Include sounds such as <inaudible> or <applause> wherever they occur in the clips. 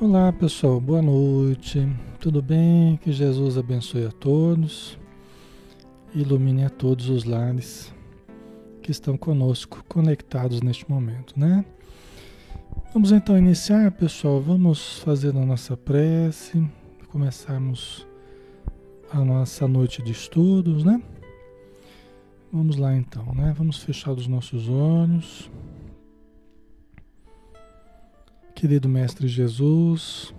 Olá pessoal, boa noite. Tudo bem? Que Jesus abençoe a todos, ilumine a todos os lares que estão conosco, conectados neste momento, né? Vamos então iniciar, pessoal. Vamos fazer a nossa prece, começarmos a nossa noite de estudos, né? Vamos lá então, né? Vamos fechar os nossos olhos. Querido Mestre Jesus,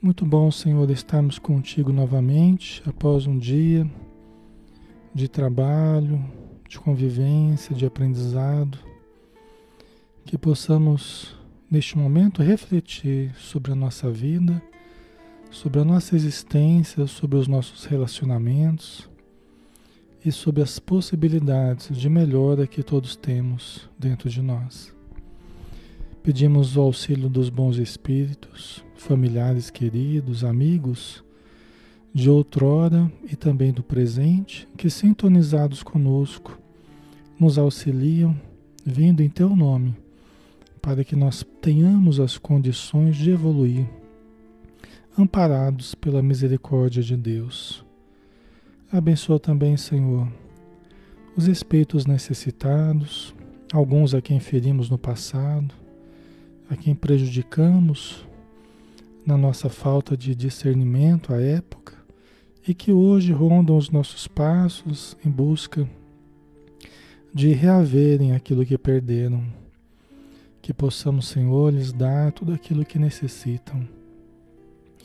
muito bom, Senhor, estarmos contigo novamente após um dia de trabalho, de convivência, de aprendizado, que possamos neste momento refletir sobre a nossa vida, sobre a nossa existência, sobre os nossos relacionamentos e sobre as possibilidades de melhora que todos temos dentro de nós. Pedimos o auxílio dos bons espíritos, familiares queridos, amigos de outrora e também do presente, que sintonizados conosco nos auxiliam, vindo em teu nome, para que nós tenhamos as condições de evoluir, amparados pela misericórdia de Deus. Abençoa também, Senhor, os espíritos necessitados, alguns a quem ferimos no passado, a quem prejudicamos na nossa falta de discernimento à época e que hoje rondam os nossos passos em busca de reaverem aquilo que perderam. Que possamos, Senhor, lhes dar tudo aquilo que necessitam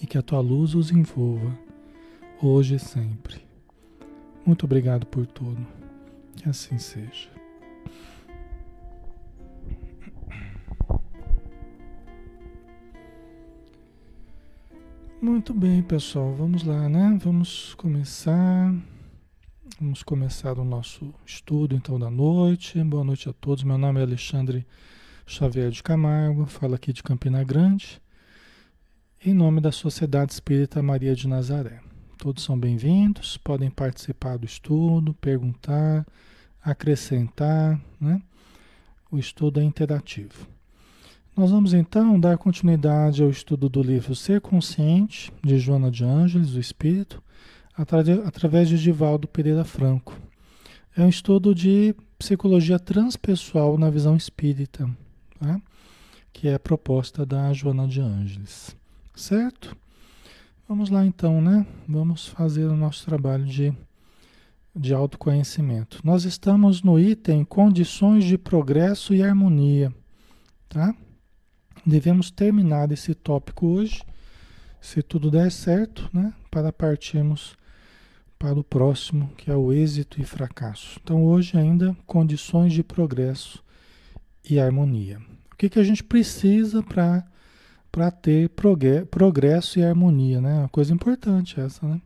e que a tua luz os envolva hoje e sempre. Muito obrigado por tudo. Que assim seja. Muito bem, pessoal. Vamos lá, né? Vamos começar. Vamos começar o nosso estudo então da noite. Boa noite a todos. Meu nome é Alexandre Xavier de Camargo, falo aqui de Campina Grande, em nome da Sociedade Espírita Maria de Nazaré. Todos são bem-vindos, podem participar do estudo, perguntar, acrescentar, né? O estudo é interativo. Nós vamos então dar continuidade ao estudo do livro Ser Consciente, de Joana de Ângeles, o Espírito, através de Divaldo Pereira Franco. É um estudo de psicologia transpessoal na visão espírita, tá? que é a proposta da Joana de Ângeles. Certo? Vamos lá então, né? Vamos fazer o nosso trabalho de, de autoconhecimento. Nós estamos no item Condições de Progresso e Harmonia, tá? Devemos terminar esse tópico hoje, se tudo der certo, né? Para partirmos para o próximo, que é o êxito e fracasso. Então, hoje ainda, condições de progresso e harmonia. O que, que a gente precisa para ter progresso e harmonia, né? Uma coisa importante essa, né?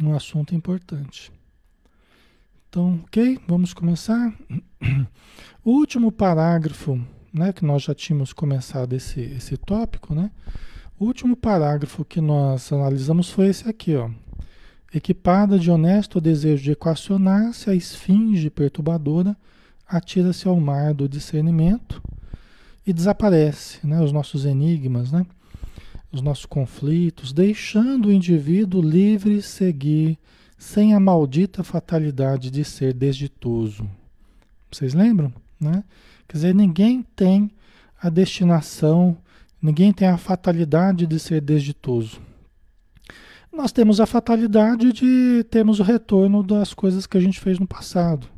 Um assunto importante. Então, ok? Vamos começar? <clears throat> O último parágrafo né, que nós já tínhamos começado esse, esse tópico, né? O último parágrafo que nós analisamos foi esse aqui, ó. Equipada de honesto desejo de equacionar-se, a esfinge perturbadora atira-se ao mar do discernimento e desaparece, né? Os nossos enigmas, né? Os nossos conflitos, deixando o indivíduo livre seguir sem a maldita fatalidade de ser desditoso. Vocês lembram, né? Quer dizer, ninguém tem a destinação, ninguém tem a fatalidade de ser desditoso. Nós temos a fatalidade de termos o retorno das coisas que a gente fez no passado.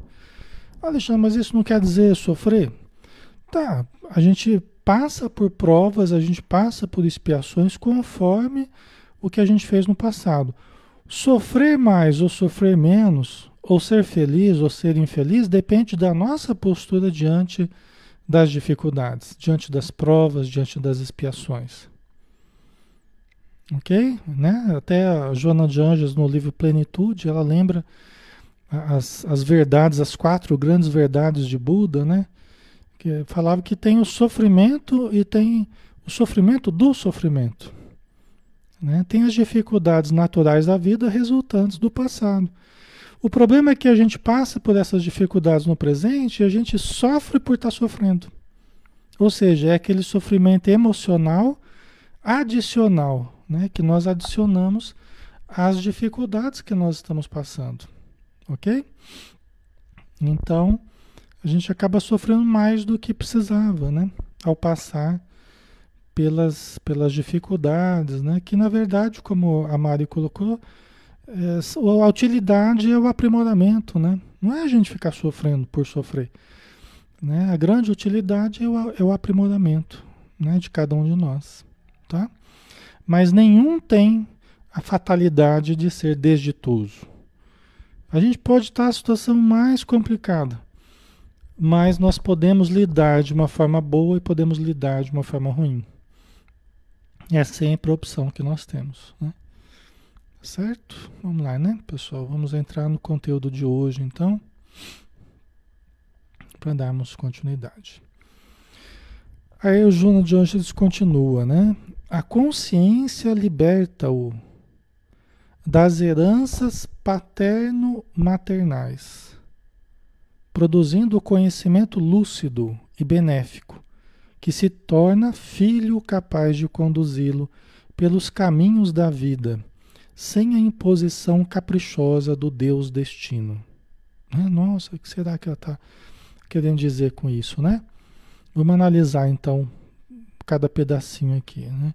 Alexandre, mas isso não quer dizer sofrer? Tá, a gente passa por provas, a gente passa por expiações conforme o que a gente fez no passado. Sofrer mais ou sofrer menos ou ser feliz ou ser infeliz depende da nossa postura diante das dificuldades, diante das provas, diante das expiações. Ok? Né? Até a Joana de Anjos, no livro Plenitude, ela lembra as, as verdades, as quatro grandes verdades de Buda, né? Que falava que tem o sofrimento e tem o sofrimento do sofrimento. Né? Tem as dificuldades naturais da vida resultantes do passado. O problema é que a gente passa por essas dificuldades no presente e a gente sofre por estar tá sofrendo. Ou seja, é aquele sofrimento emocional adicional, né, que nós adicionamos às dificuldades que nós estamos passando, ok? Então, a gente acaba sofrendo mais do que precisava, né? Ao passar pelas, pelas dificuldades, né? Que na verdade, como a Mari colocou, a utilidade é o aprimoramento, né? Não é a gente ficar sofrendo por sofrer. Né? A grande utilidade é o, é o aprimoramento né? de cada um de nós. Tá? Mas nenhum tem a fatalidade de ser desditoso. A gente pode estar na situação mais complicada, mas nós podemos lidar de uma forma boa e podemos lidar de uma forma ruim. É sempre a opção que nós temos. Né? Certo? Vamos lá, né, pessoal? Vamos entrar no conteúdo de hoje, então, para darmos continuidade. Aí o Juna de Angeles continua, né? A consciência liberta-o das heranças paterno-maternais, produzindo o conhecimento lúcido e benéfico, que se torna filho capaz de conduzi-lo pelos caminhos da vida sem a imposição caprichosa do Deus destino. Né? Nossa, o que será que ela está querendo dizer com isso, né? Vamos analisar então cada pedacinho aqui, né?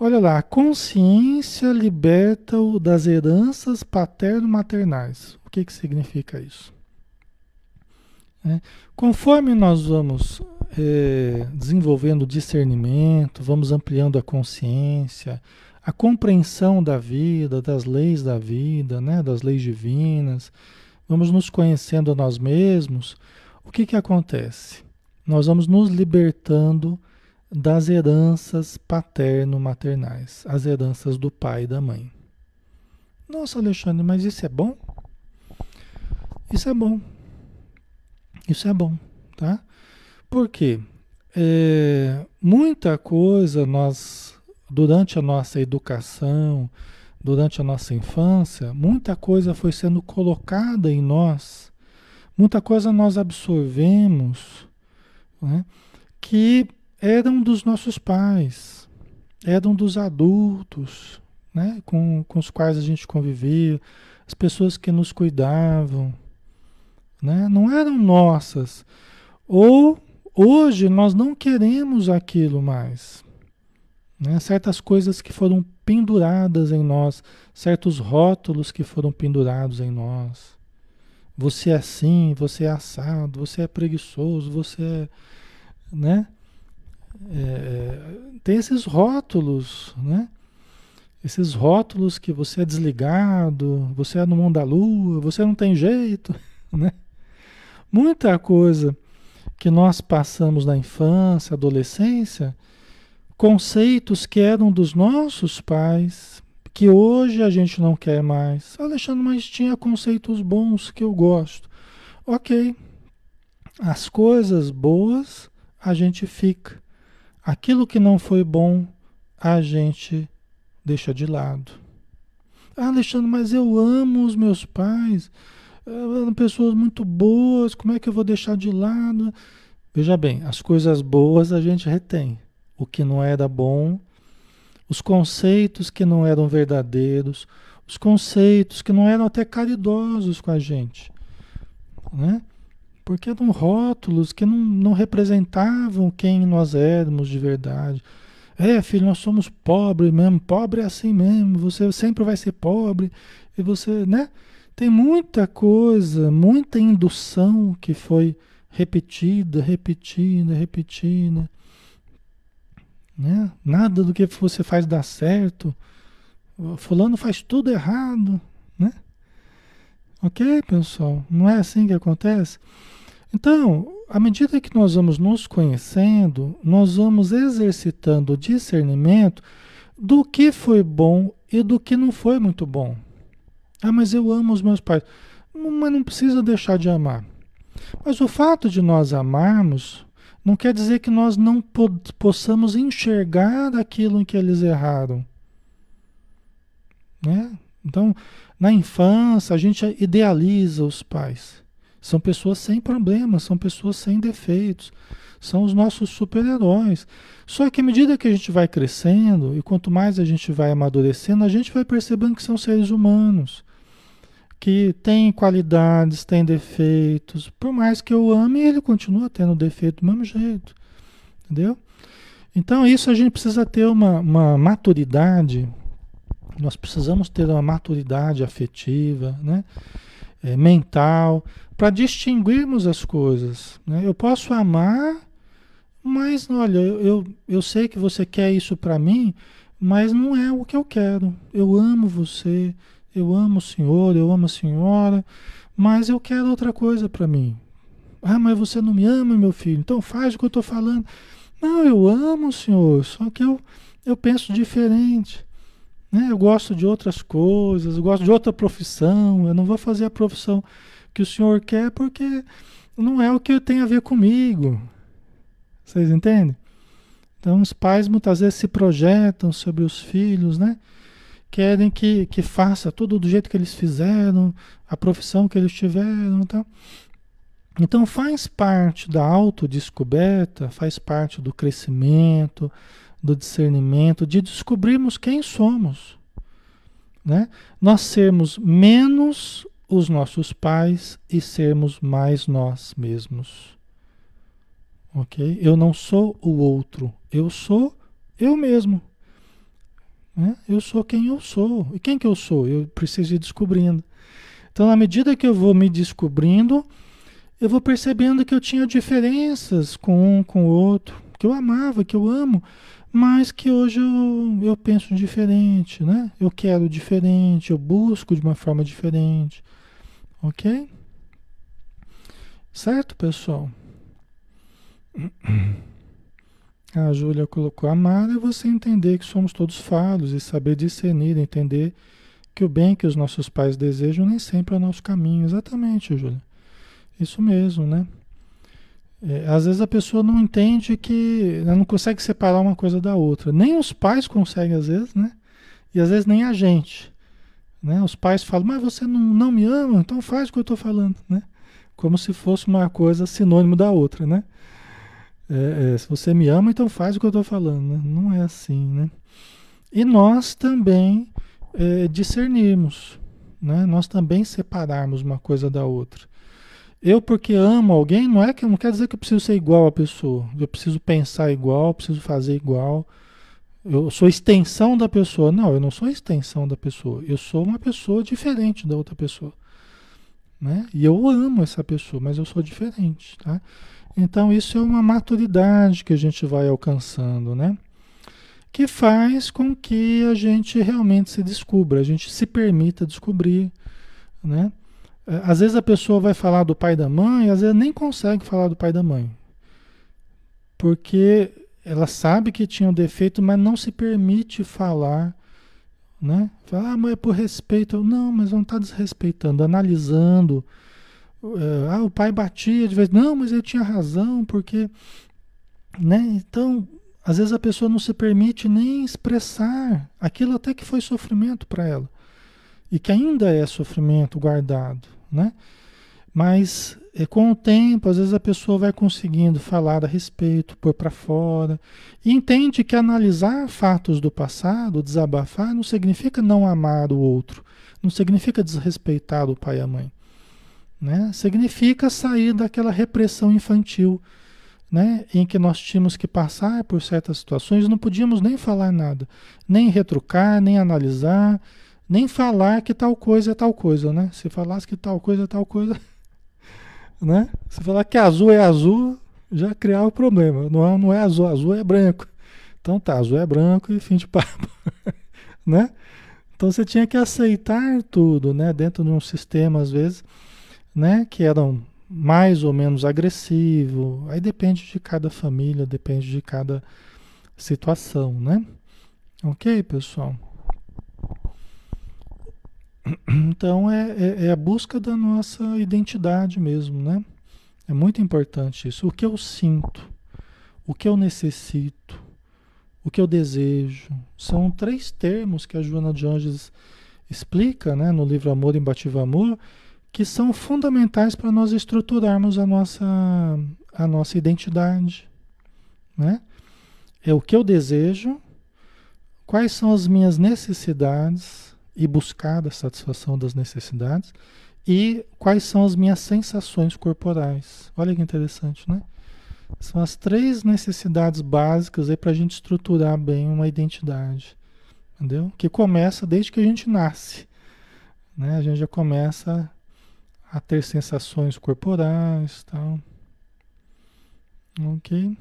Olha lá, a consciência liberta-o das heranças paterno-maternais. O que, que significa isso? É, conforme nós vamos é, desenvolvendo discernimento, vamos ampliando a consciência, a compreensão da vida, das leis da vida, né, das leis divinas, vamos nos conhecendo a nós mesmos, o que, que acontece? Nós vamos nos libertando das heranças paterno-maternais, as heranças do pai e da mãe. Nossa, Alexandre, mas isso é bom? Isso é bom. Isso é bom, tá? Por quê? É, muita coisa nós durante a nossa educação, durante a nossa infância, muita coisa foi sendo colocada em nós, muita coisa nós absorvemos, né, que eram dos nossos pais, eram dos adultos, né, com, com os quais a gente convivia, as pessoas que nos cuidavam, né, não eram nossas. Ou hoje nós não queremos aquilo mais. Né? Certas coisas que foram penduradas em nós, certos rótulos que foram pendurados em nós. Você é assim, você é assado, você é preguiçoso, você é. Né? É, tem esses rótulos, né? Esses rótulos que você é desligado, você é no mundo da lua, você não tem jeito, <laughs> né? Muita coisa que nós passamos na infância, adolescência, conceitos que eram dos nossos pais, que hoje a gente não quer mais. Alexandre, mas tinha conceitos bons que eu gosto. Ok. As coisas boas a gente fica. Aquilo que não foi bom a gente deixa de lado. Ah, Alexandre, mas eu amo os meus pais. Eram pessoas muito boas. Como é que eu vou deixar de lado? Veja bem, as coisas boas a gente retém o que não era bom, os conceitos que não eram verdadeiros, os conceitos que não eram até caridosos com a gente, né? Porque eram rótulos que não, não representavam quem nós éramos de verdade. É, filho, nós somos pobres mesmo, pobre é assim mesmo, você sempre vai ser pobre, e você, né? Tem muita coisa, muita indução que foi repetida, repetida, repetida. Né? Nada do que você faz dá certo. Fulano faz tudo errado. Né? Ok, pessoal? Não é assim que acontece? Então, à medida que nós vamos nos conhecendo, nós vamos exercitando o discernimento do que foi bom e do que não foi muito bom. Ah, mas eu amo os meus pais. Mas não precisa deixar de amar. Mas o fato de nós amarmos não quer dizer que nós não po possamos enxergar aquilo em que eles erraram. Né? Então, na infância, a gente idealiza os pais. São pessoas sem problemas, são pessoas sem defeitos, são os nossos super-heróis. Só que à medida que a gente vai crescendo e quanto mais a gente vai amadurecendo, a gente vai percebendo que são seres humanos, que têm qualidades, têm defeitos. Por mais que eu ame, ele continua tendo defeito do mesmo jeito. Entendeu? Então, isso a gente precisa ter uma, uma maturidade, nós precisamos ter uma maturidade afetiva, né? É, mental, para distinguirmos as coisas. Né? Eu posso amar, mas olha, eu, eu sei que você quer isso para mim, mas não é o que eu quero. Eu amo você, eu amo o senhor, eu amo a senhora, mas eu quero outra coisa para mim. Ah, mas você não me ama, meu filho, então faz o que eu estou falando. Não, eu amo o senhor, só que eu, eu penso diferente. Né? Eu gosto de outras coisas, eu gosto de outra profissão, eu não vou fazer a profissão que o senhor quer porque não é o que tem a ver comigo. Vocês entendem? Então os pais muitas vezes se projetam sobre os filhos, né? Querem que, que faça tudo do jeito que eles fizeram, a profissão que eles tiveram. Então, então faz parte da autodescoberta, faz parte do crescimento, do discernimento, de descobrirmos quem somos. Né? Nós sermos menos os nossos pais e sermos mais nós mesmos. Ok? Eu não sou o outro, eu sou eu mesmo. Né? Eu sou quem eu sou. E quem que eu sou? Eu preciso ir descobrindo. Então, na medida que eu vou me descobrindo, eu vou percebendo que eu tinha diferenças com um, com o outro, que eu amava, que eu amo, mas que hoje eu, eu penso diferente, né? Eu quero diferente, eu busco de uma forma diferente, ok? Certo, pessoal? <clears throat> A Júlia colocou: amar é você entender que somos todos falhos e saber discernir, entender que o bem que os nossos pais desejam nem sempre é o nosso caminho. Exatamente, Júlia. Isso mesmo, né? É, às vezes a pessoa não entende que ela não consegue separar uma coisa da outra. Nem os pais conseguem, às vezes, né? E às vezes nem a gente. Né? Os pais falam, mas você não, não me ama, então faz o que eu estou falando, né? Como se fosse uma coisa sinônimo da outra, né? É, é, se você me ama, então faz o que eu estou falando, né? Não é assim, né? E nós também é, discernirmos, né? Nós também separarmos uma coisa da outra. Eu, porque amo alguém, não é que não quer dizer que eu preciso ser igual à pessoa. Eu preciso pensar igual, preciso fazer igual. Eu sou extensão da pessoa. Não, eu não sou extensão da pessoa. Eu sou uma pessoa diferente da outra pessoa. Né? E eu amo essa pessoa, mas eu sou diferente. Tá? Então, isso é uma maturidade que a gente vai alcançando, né? Que faz com que a gente realmente se descubra, a gente se permita descobrir, né? É, às vezes a pessoa vai falar do pai e da mãe, às vezes nem consegue falar do pai e da mãe. Porque ela sabe que tinha um defeito, mas não se permite falar, né? Fala, ah, mas é por respeito. Não, mas não está desrespeitando, analisando. É, ah, o pai batia de vez. Não, mas ele tinha razão, porque. Né? Então, às vezes a pessoa não se permite nem expressar aquilo até que foi sofrimento para ela. E que ainda é sofrimento guardado né? Mas é, com o tempo, às vezes a pessoa vai conseguindo falar a respeito, pôr para fora, e entende que analisar fatos do passado, desabafar, não significa não amar o outro, não significa desrespeitar o pai e a mãe. Né? Significa sair daquela repressão infantil, né? em que nós tínhamos que passar por certas situações, não podíamos nem falar nada, nem retrucar, nem analisar, nem falar que tal coisa é tal coisa, né? Se falasse que tal coisa é tal coisa, <laughs> né? Se falar que azul é azul, já criava o problema. Não é, não é azul, azul é branco. Então tá, azul é branco e fim de papo, <laughs> né? Então você tinha que aceitar tudo, né? Dentro de um sistema, às vezes, né? Que eram mais ou menos agressivo. Aí depende de cada família, depende de cada situação, né? Ok, pessoal? <clears throat> Então é, é, é, a busca da nossa identidade mesmo, né? É muito importante isso. O que eu sinto, o que eu necessito, o que eu desejo. São três termos que a Joana de Anjos explica né, no livro Amor Imbatível Amor, que são fundamentais para nós estruturarmos a nossa, a nossa identidade. Né? É o que eu desejo, quais são as minhas necessidades e buscar a satisfação das necessidades e quais são as minhas sensações corporais. Olha que interessante, né? São as três necessidades básicas para a gente estruturar bem uma identidade, entendeu? Que começa desde que a gente nasce, né? A gente já começa a ter sensações corporais, tal. Ok.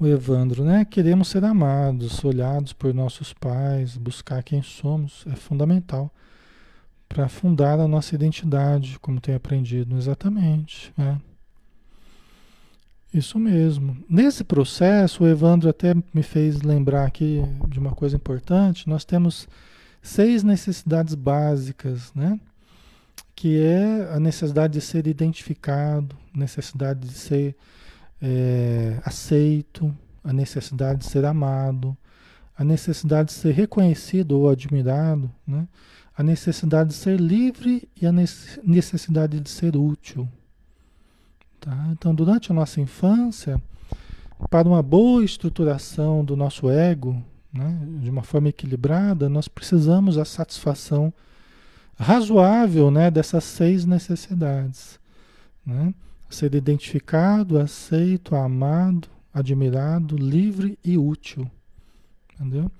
O Evandro, né? Queremos ser amados, olhados por nossos pais, buscar quem somos é fundamental para fundar a nossa identidade, como tem aprendido. Exatamente. É. Isso mesmo. Nesse processo, o Evandro até me fez lembrar aqui de uma coisa importante. Nós temos seis necessidades básicas, né? Que é a necessidade de ser identificado, necessidade de ser é, aceito, a necessidade de ser amado, a necessidade de ser reconhecido ou admirado, né? a necessidade de ser livre e a necessidade de ser útil. Tá? Então, durante a nossa infância, para uma boa estruturação do nosso ego, né, de uma forma equilibrada, nós precisamos da satisfação razoável né, dessas seis necessidades. Né? Ser identificado, aceito, amado, admirado, livre e útil. Entendeu?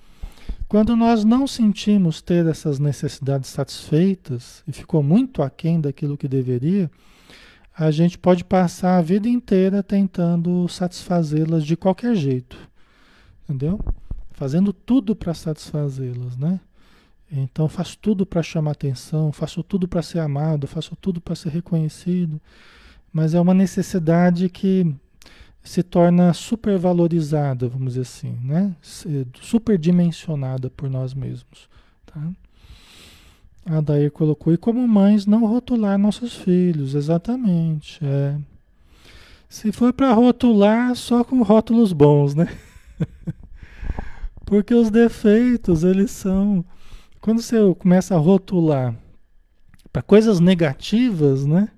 Quando nós não sentimos ter essas necessidades satisfeitas e ficou muito aquém daquilo que deveria, a gente pode passar a vida inteira tentando satisfazê-las de qualquer jeito. Entendeu? Fazendo tudo para satisfazê-las, né? Então faço tudo para chamar atenção, faço tudo para ser amado, faço tudo para ser reconhecido, mas é uma necessidade que se torna supervalorizada, vamos dizer assim, né? Superdimensionada por nós mesmos. Tá? A Daí colocou, e como mães, não rotular nossos filhos, exatamente. É. Se for para rotular, só com rótulos bons, né? <laughs> Porque os defeitos, eles são. Quando você começa a rotular para coisas negativas, né?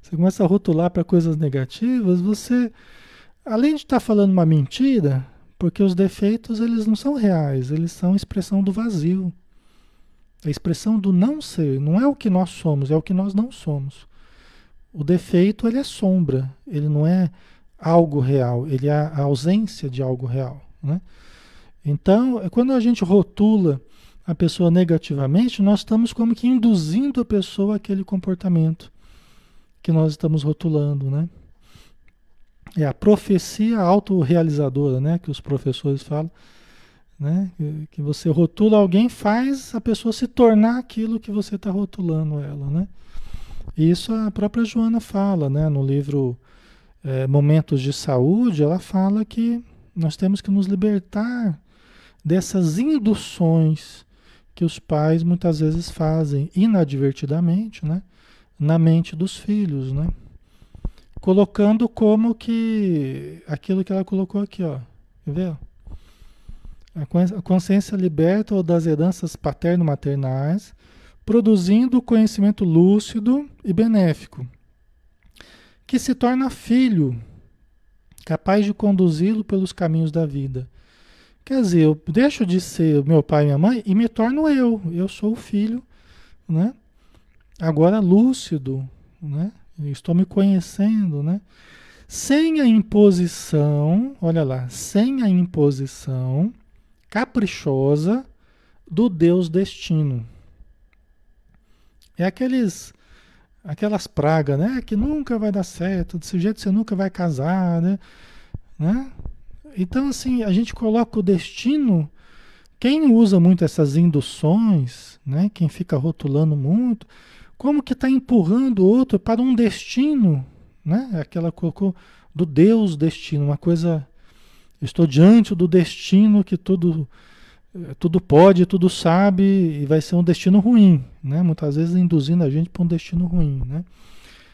Você começa a rotular para coisas negativas, você Além de estar tá falando uma mentira, porque os defeitos eles não são reais, eles são expressão do vazio. A expressão do não ser, não é o que nós somos, é o que nós não somos. O defeito ele é sombra, ele não é algo real, ele é a ausência de algo real, né? Então, quando a gente rotula a pessoa negativamente, nós estamos como que induzindo a pessoa àquele comportamento que nós estamos rotulando, né? É a profecia autorrealizadora, né? Que os professores falam. Né? Que você rotula alguém faz a pessoa se tornar aquilo que você está rotulando ela, né? E isso a própria Joana fala, né? No livro é, Momentos de Saúde, ela fala que nós temos que nos libertar dessas induções que os pais muitas vezes fazem inadvertidamente, né? Na mente dos filhos, né? colocando como que aquilo que ela colocou aqui, ó. Ver? A consciência liberta ou das heranças paterno-maternais, produzindo conhecimento lúcido e benéfico, que se torna filho, capaz de conduzi-lo pelos caminhos da vida. Quer dizer, eu deixo de ser meu pai e minha mãe e me torno eu. Eu sou o filho, né? Agora lúcido, né? estou me conhecendo, né? Sem a imposição, olha lá, sem a imposição caprichosa do Deus destino. É aqueles aquelas pragas, né? Que nunca vai dar certo, desse jeito você nunca vai casar, né? né? Então, assim, a gente coloca o destino. Quem usa muito essas induções, né? Quem fica rotulando muito, como que está empurrando o outro para um destino, né? Aquela colocou do Deus destino, uma coisa. Estou diante do destino que tudo eh, tudo pode, tudo sabe e vai ser um destino ruim, né? Muitas vezes induzindo a gente para um destino ruim, né?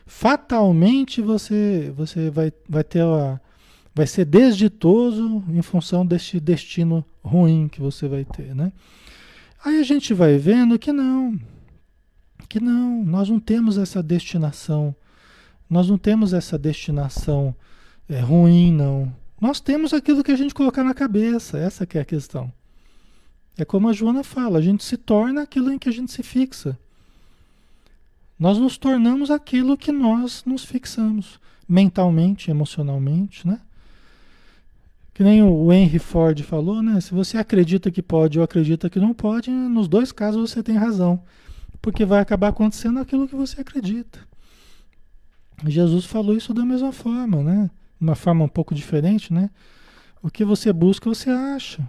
Fatalmente você você vai vai ter a vai ser desditoso em função deste destino ruim que você vai ter, né? Aí a gente vai vendo que não, que não, nós não temos essa destinação, nós não temos essa destinação é, ruim, não. Nós temos aquilo que a gente colocar na cabeça, essa que é a questão. É como a Joana fala, a gente se torna aquilo em que a gente se fixa. Nós nos tornamos aquilo que nós nos fixamos, mentalmente, emocionalmente, né? Que nem o Henry Ford falou, né? Se você acredita que pode ou acredita que não pode, nos dois casos você tem razão. Porque vai acabar acontecendo aquilo que você acredita. Jesus falou isso da mesma forma, né? Uma forma um pouco diferente, né? O que você busca, você acha.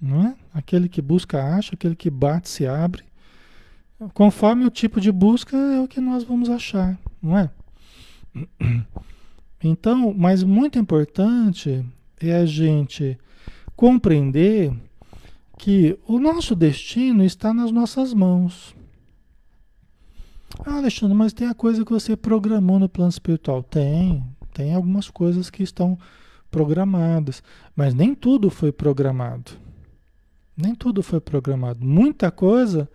Não é? Aquele que busca, acha. Aquele que bate, se abre. Conforme o tipo de busca, é o que nós vamos achar, não é? <clears throat> Então, mas muito importante é a gente compreender que o nosso destino está nas nossas mãos. Ah, Alexandre, mas tem a coisa que você programou no plano espiritual. Tem, tem algumas coisas que estão programadas, mas nem tudo foi programado. Nem tudo foi programado. Muita coisa,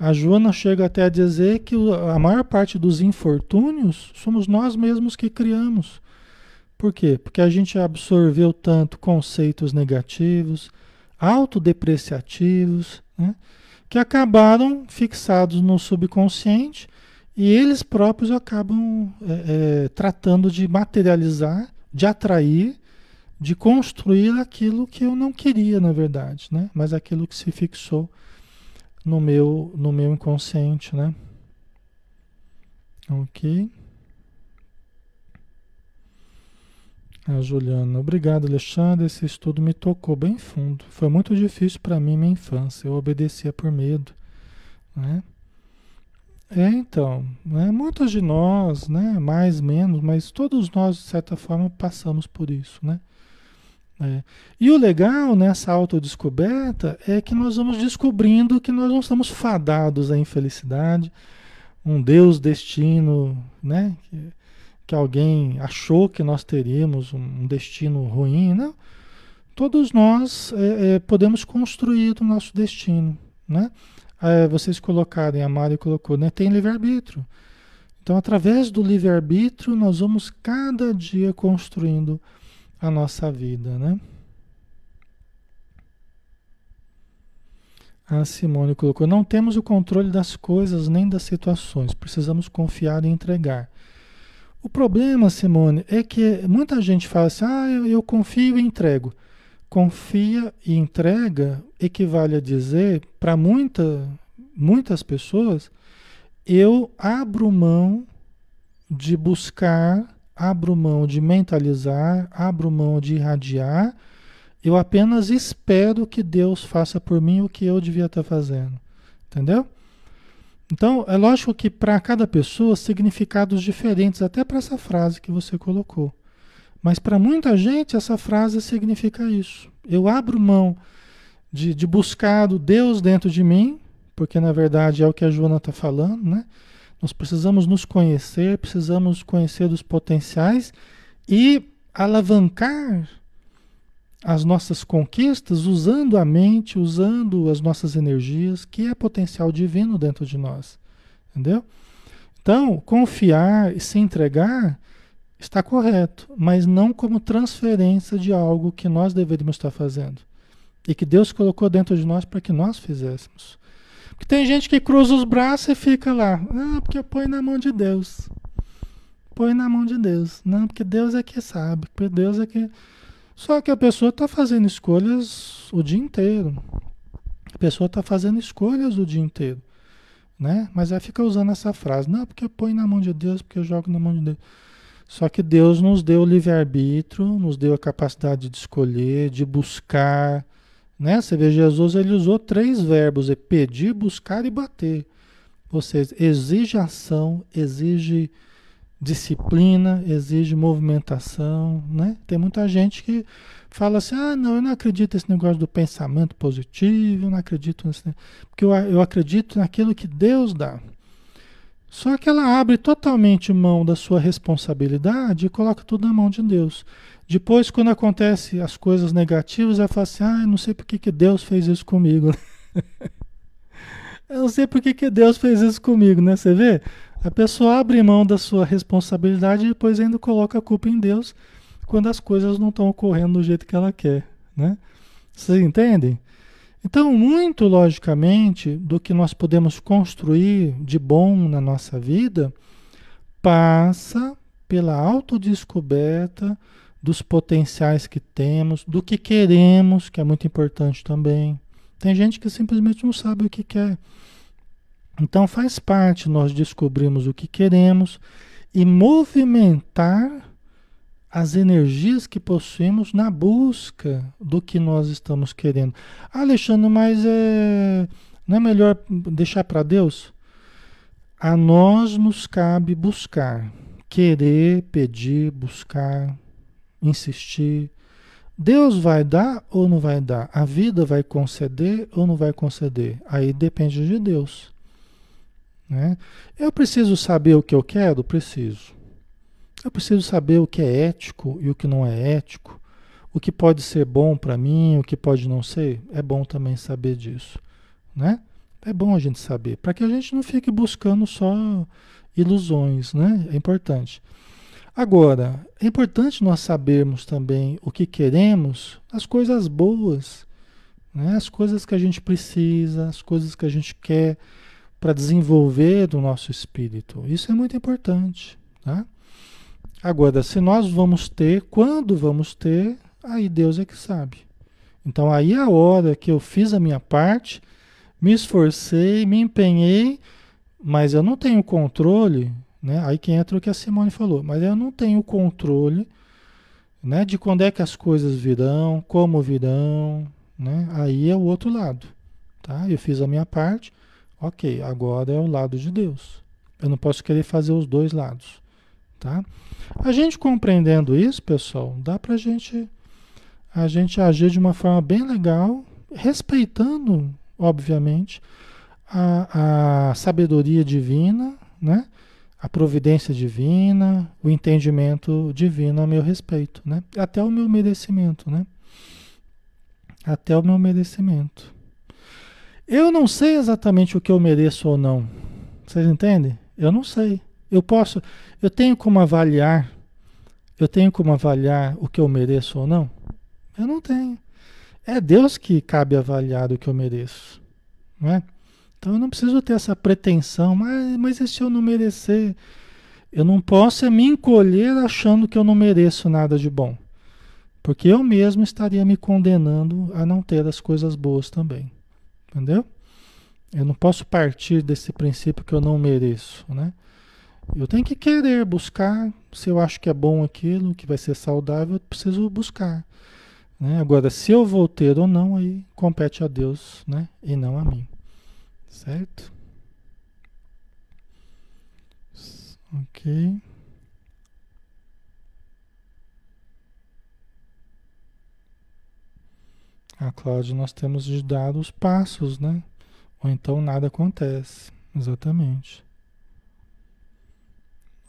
a Joana chega até a dizer que a maior parte dos infortúnios somos nós mesmos que criamos. Por quê? Porque a gente absorveu tanto conceitos negativos, autodepreciativos, né? que acabaram fixados no subconsciente e eles próprios acabam é, é, tratando de materializar, de atrair, de construir aquilo que eu não queria, na verdade, né? mas aquilo que se fixou no meu, no meu inconsciente. Né? Ok. A Juliana, obrigado Alexandre, esse estudo me tocou bem fundo. Foi muito difícil para mim minha infância, eu obedecia por medo, né? É, então, né? muitos de nós, né? mais, menos, mas todos nós, de certa forma, passamos por isso, né? É. E o legal nessa autodescoberta é que nós vamos descobrindo que nós não estamos fadados à infelicidade, um Deus destino, né? Que, que alguém achou que nós teríamos um destino ruim, não. Todos nós é, é, podemos construir o nosso destino, né? É, vocês colocarem, a Mari colocou, né? Tem livre-arbítrio. Então, através do livre-arbítrio, nós vamos cada dia construindo a nossa vida, né? A Simone colocou: não temos o controle das coisas nem das situações, precisamos confiar e entregar. O problema, Simone, é que muita gente fala assim: ah, eu, eu confio e entrego. Confia e entrega equivale a dizer, para muita, muitas pessoas, eu abro mão de buscar, abro mão de mentalizar, abro mão de irradiar, eu apenas espero que Deus faça por mim o que eu devia estar fazendo. Entendeu? Então, é lógico que para cada pessoa, significados diferentes, até para essa frase que você colocou. Mas para muita gente, essa frase significa isso. Eu abro mão de, de buscar o Deus dentro de mim, porque na verdade é o que a Joana está falando, né? Nós precisamos nos conhecer, precisamos conhecer dos potenciais e alavancar as nossas conquistas usando a mente, usando as nossas energias, que é potencial divino dentro de nós. Entendeu? Então, confiar e se entregar está correto, mas não como transferência de algo que nós deveríamos estar fazendo e que Deus colocou dentro de nós para que nós fizéssemos. Porque tem gente que cruza os braços e fica lá, ah, porque põe na mão de Deus. Põe na mão de Deus. Não, porque Deus é que sabe, porque Deus é que só que a pessoa está fazendo escolhas o dia inteiro. A pessoa está fazendo escolhas o dia inteiro. Né? Mas aí fica usando essa frase, não, porque eu ponho na mão de Deus, porque eu jogo na mão de Deus. Só que Deus nos deu o livre-arbítrio, nos deu a capacidade de escolher, de buscar. Né? Você vê, Jesus ele usou três verbos: é pedir, buscar e bater. Ou seja, exige ação, exige disciplina, exige movimentação, né? Tem muita gente que fala assim, ah, não, eu não acredito nesse negócio do pensamento positivo, eu não acredito nesse... Porque eu, eu acredito naquilo que Deus dá. Só que ela abre totalmente mão da sua responsabilidade e coloca tudo na mão de Deus. Depois, quando acontece as coisas negativas, ela fala assim, ah, eu não sei por que, que Deus fez isso comigo. <laughs> Eu não sei por que, que Deus fez isso comigo, né? Você vê? A pessoa abre mão da sua responsabilidade e depois ainda coloca a culpa em Deus quando as coisas não estão ocorrendo do jeito que ela quer, né? Vocês entendem? Então, muito logicamente, do que nós podemos construir de bom na nossa vida passa pela autodescoberta dos potenciais que temos, do que queremos, que é muito importante também. Tem gente que simplesmente não sabe o que quer. Então faz parte nós descobrirmos o que queremos e movimentar as energias que possuímos na busca do que nós estamos querendo. Ah, Alexandre, mas é, não é melhor deixar para Deus? A nós nos cabe buscar, querer, pedir, buscar, insistir. Deus vai dar ou não vai dar? A vida vai conceder ou não vai conceder? Aí depende de Deus. Né? Eu preciso saber o que eu quero? Preciso. Eu preciso saber o que é ético e o que não é ético. O que pode ser bom para mim, o que pode não ser. É bom também saber disso. Né? É bom a gente saber, para que a gente não fique buscando só ilusões, né? É importante. Agora, é importante nós sabermos também o que queremos, as coisas boas, né? as coisas que a gente precisa, as coisas que a gente quer para desenvolver do nosso espírito. Isso é muito importante. Tá? Agora, se nós vamos ter, quando vamos ter, aí Deus é que sabe. Então, aí a hora que eu fiz a minha parte, me esforcei, me empenhei, mas eu não tenho controle, né? Aí que entra o que a Simone falou, mas eu não tenho controle, né, de quando é que as coisas virão, como virão, né? Aí é o outro lado, tá? Eu fiz a minha parte, Ok, agora é o lado de Deus. Eu não posso querer fazer os dois lados, tá? A gente compreendendo isso, pessoal, dá para gente a gente agir de uma forma bem legal, respeitando, obviamente, a, a sabedoria divina, né? A providência divina, o entendimento divino a meu respeito, né? Até o meu merecimento, né? Até o meu merecimento. Eu não sei exatamente o que eu mereço ou não. Vocês entendem? Eu não sei. Eu posso, eu tenho como avaliar, eu tenho como avaliar o que eu mereço ou não? Eu não tenho. É Deus que cabe avaliar o que eu mereço, não é? Então eu não preciso ter essa pretensão, mas, mas e se eu não merecer? Eu não posso é me encolher achando que eu não mereço nada de bom. Porque eu mesmo estaria me condenando a não ter as coisas boas também. Entendeu? Eu não posso partir desse princípio que eu não mereço, né? Eu tenho que querer buscar, se eu acho que é bom aquilo, que vai ser saudável, eu preciso buscar. Né? Agora, se eu vou ter ou não, aí compete a Deus, né? E não a mim. Certo? Ok. A Cláudia, nós temos de dar os passos, né? Ou então nada acontece. Exatamente.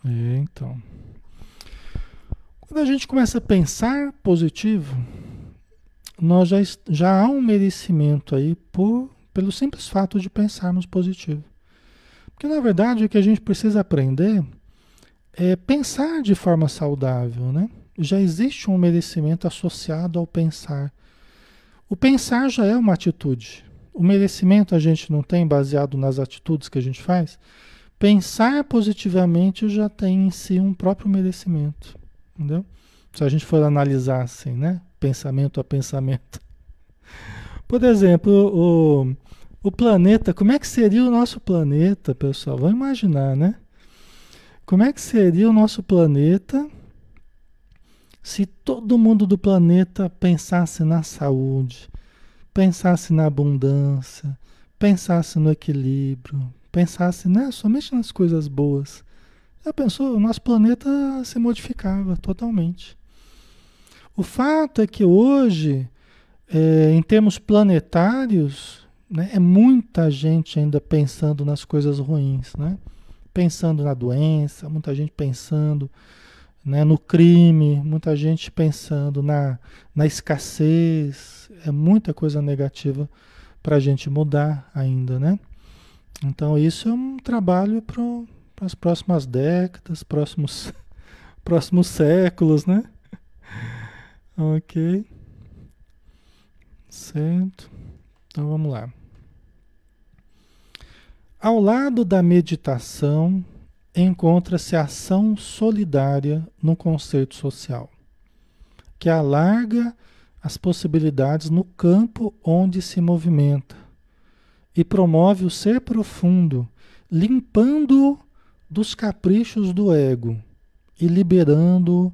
É, então. Quando a gente começa a pensar positivo, nós já, já há um merecimento aí por, pelo simples fato de pensarmos positivo. Porque na verdade o que a gente precisa aprender é pensar de forma saudável, né? Já existe um merecimento associado ao pensar o pensar já é uma atitude. O merecimento a gente não tem baseado nas atitudes que a gente faz. Pensar positivamente já tem em si um próprio merecimento. Entendeu? Se a gente for analisar assim, né? Pensamento a pensamento. Por exemplo, o, o planeta, como é que seria o nosso planeta, pessoal? Vamos imaginar, né? Como é que seria o nosso planeta se todo mundo do planeta pensasse na saúde, pensasse na abundância, pensasse no equilíbrio, pensasse né, somente nas coisas boas, já pensou? O nosso planeta se modificava totalmente. O fato é que hoje, é, em termos planetários, né, é muita gente ainda pensando nas coisas ruins, né? Pensando na doença, muita gente pensando né, no crime, muita gente pensando na, na escassez, é muita coisa negativa para a gente mudar ainda, né? Então isso é um trabalho para as próximas décadas, próximos, <laughs> próximos séculos, né? <laughs> ok. Certo. Então vamos lá. Ao lado da meditação, encontra-se a ação solidária no conceito social, que alarga as possibilidades no campo onde se movimenta e promove o ser profundo, limpando-o dos caprichos do ego e liberando-o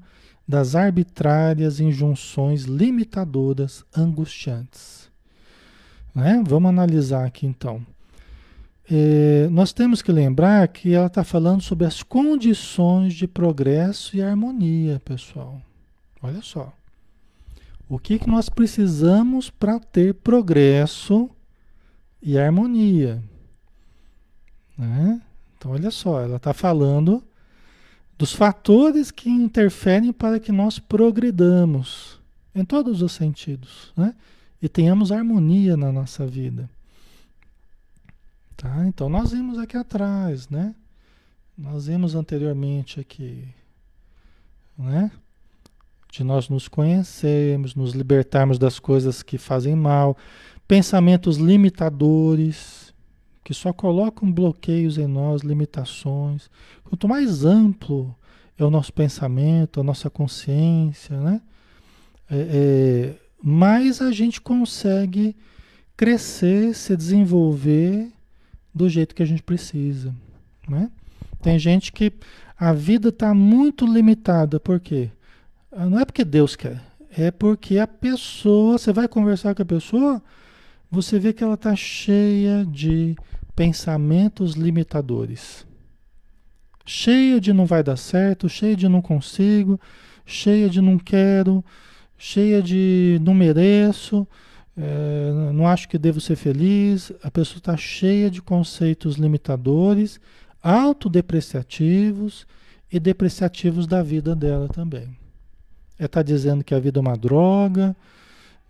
das arbitrárias injunções limitadoras angustiantes. Né? Vamos analisar aqui então. É, nós temos que lembrar que ela está falando sobre as condições de progresso e harmonia, pessoal. Olha só. O que, que nós precisamos para ter progresso e harmonia? Né? Então, olha só, ela está falando dos fatores que interferem para que nós progredamos em todos os sentidos, né? E tenhamos harmonia na nossa vida. Tá? Então nós vimos aqui atrás, né? Nós vimos anteriormente aqui, né? De nós nos conhecermos, nos libertarmos das coisas que fazem mal, pensamentos limitadores, que só colocam bloqueios em nós, limitações. Quanto mais amplo é o nosso pensamento, a nossa consciência, né? É, é, mais a gente consegue crescer, se desenvolver do jeito que a gente precisa. Né? Tem gente que a vida está muito limitada, por quê? Ah, não é porque Deus quer, é porque a pessoa, você vai conversar com a pessoa, você vê que ela está cheia de pensamentos limitadores. Cheia de não vai dar certo, cheia de não consigo, cheia de não quero, cheia de não mereço, é, não acho que devo ser feliz. A pessoa está cheia de conceitos limitadores, autodepreciativos e depreciativos da vida dela também. É estar tá dizendo que a vida é uma droga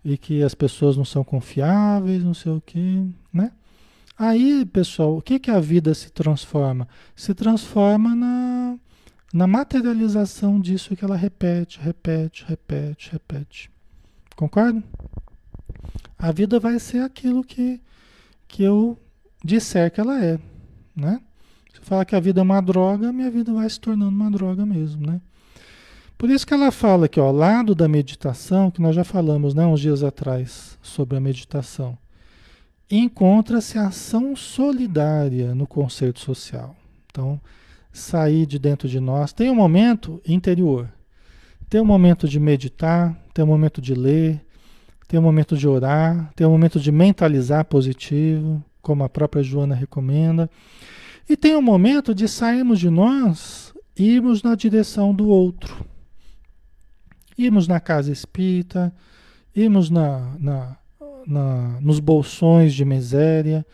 e que as pessoas não são confiáveis, não sei o que, né? Aí, pessoal, o que que a vida se transforma? Se transforma na, na materialização disso que ela repete, repete, repete, repete. Concorda? a vida vai ser aquilo que, que eu disser que ela é, né? Se eu falar que a vida é uma droga, minha vida vai se tornando uma droga mesmo, né? Por isso que ela fala que, ó, lado da meditação, que nós já falamos, né, uns dias atrás, sobre a meditação, encontra-se a ação solidária no conceito social. Então, sair de dentro de nós. Tem um momento interior. Tem um momento de meditar, tem um momento de ler, tem um momento de orar, tem um momento de mentalizar positivo, como a própria Joana recomenda. E tem um momento de sairmos de nós e irmos na direção do outro. Irmos na casa espírita, irmos na, na, na, nos bolsões de miséria,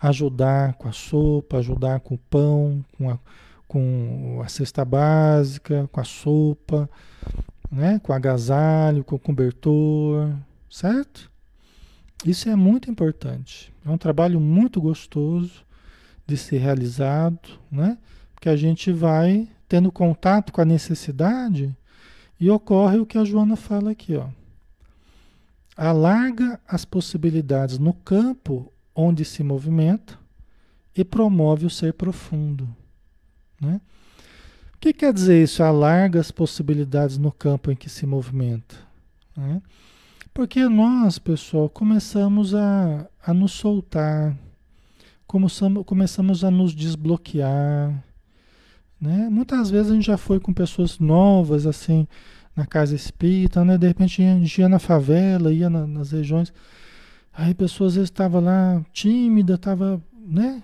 ajudar com a sopa, ajudar com o pão, com a, com a cesta básica, com a sopa, né? com agasalho, com o cobertor, certo? Isso é muito importante. É um trabalho muito gostoso de ser realizado, né? Porque a gente vai tendo contato com a necessidade e ocorre o que a Joana fala aqui, ó. Alarga as possibilidades no campo onde se movimenta e promove o ser profundo, né? O que quer dizer isso? Alarga as possibilidades no campo em que se movimenta. Né? Porque nós, pessoal, começamos a, a nos soltar, começamos, começamos a nos desbloquear. Né? Muitas vezes a gente já foi com pessoas novas, assim, na casa espírita, né? De repente a gente ia na favela, ia na, nas regiões. Aí a pessoa às vezes estava lá tímida, estava, né?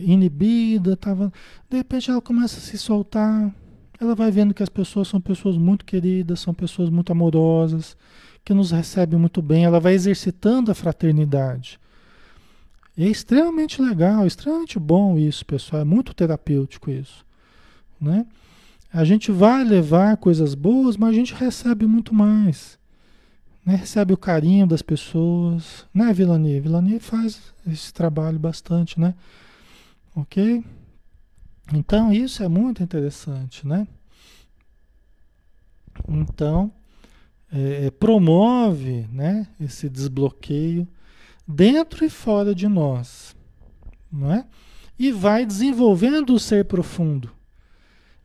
Inibida, estava. De repente ela começa a se soltar. Ela vai vendo que as pessoas são pessoas muito queridas, são pessoas muito amorosas que nos recebe muito bem, ela vai exercitando a fraternidade. E é extremamente legal, extremamente bom isso, pessoal. É muito terapêutico isso. Né? A gente vai levar coisas boas, mas a gente recebe muito mais. Né? Recebe o carinho das pessoas. Né, Vilani? Vilani faz esse trabalho bastante, né? Ok? Então isso é muito interessante, né? Então é, é, promove, né, esse desbloqueio dentro e fora de nós, não é? E vai desenvolvendo o ser profundo,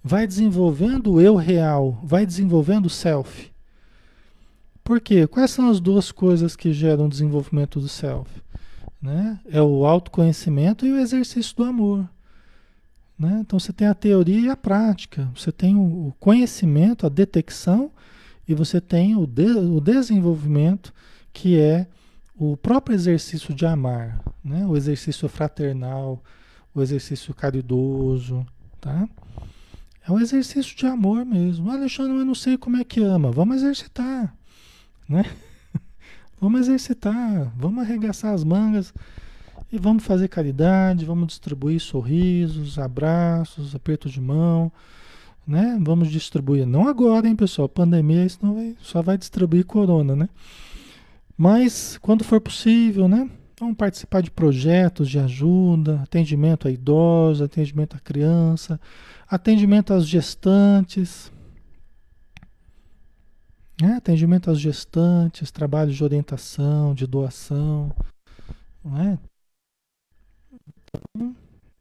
vai desenvolvendo o eu real, vai desenvolvendo o self. Por quê? Quais são as duas coisas que geram o desenvolvimento do self? Né? É o autoconhecimento e o exercício do amor. Né? Então você tem a teoria e a prática. Você tem o conhecimento, a detecção, e você tem o, de, o desenvolvimento, que é o próprio exercício de amar, né? o exercício fraternal, o exercício caridoso. Tá? É um exercício de amor mesmo. Alexandre, eu não sei como é que ama. Vamos exercitar. Né? <laughs> vamos exercitar, vamos arregaçar as mangas e vamos fazer caridade, vamos distribuir sorrisos, abraços, aperto de mão, né? Vamos distribuir, não agora, hein, pessoal? Pandemia, isso não vai, só vai distribuir corona, né? Mas quando for possível, né? Vamos participar de projetos de ajuda, atendimento a idosos, atendimento a criança, atendimento às gestantes, né? atendimento às gestantes, trabalhos de orientação, de doação, né? Então,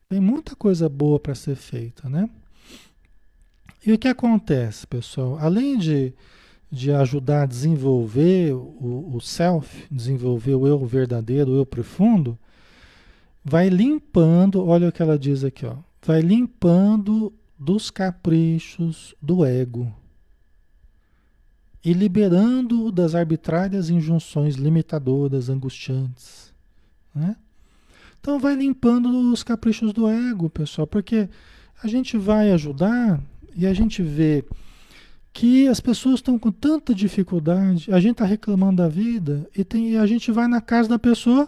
tem muita coisa boa para ser feita, né? E o que acontece, pessoal? Além de, de ajudar a desenvolver o, o self, desenvolver o eu verdadeiro, o eu profundo, vai limpando, olha o que ela diz aqui, ó, vai limpando dos caprichos do ego e liberando das arbitrárias injunções limitadoras, angustiantes, né? Então vai limpando os caprichos do ego, pessoal, porque a gente vai ajudar e a gente vê que as pessoas estão com tanta dificuldade, a gente está reclamando da vida e, tem, e a gente vai na casa da pessoa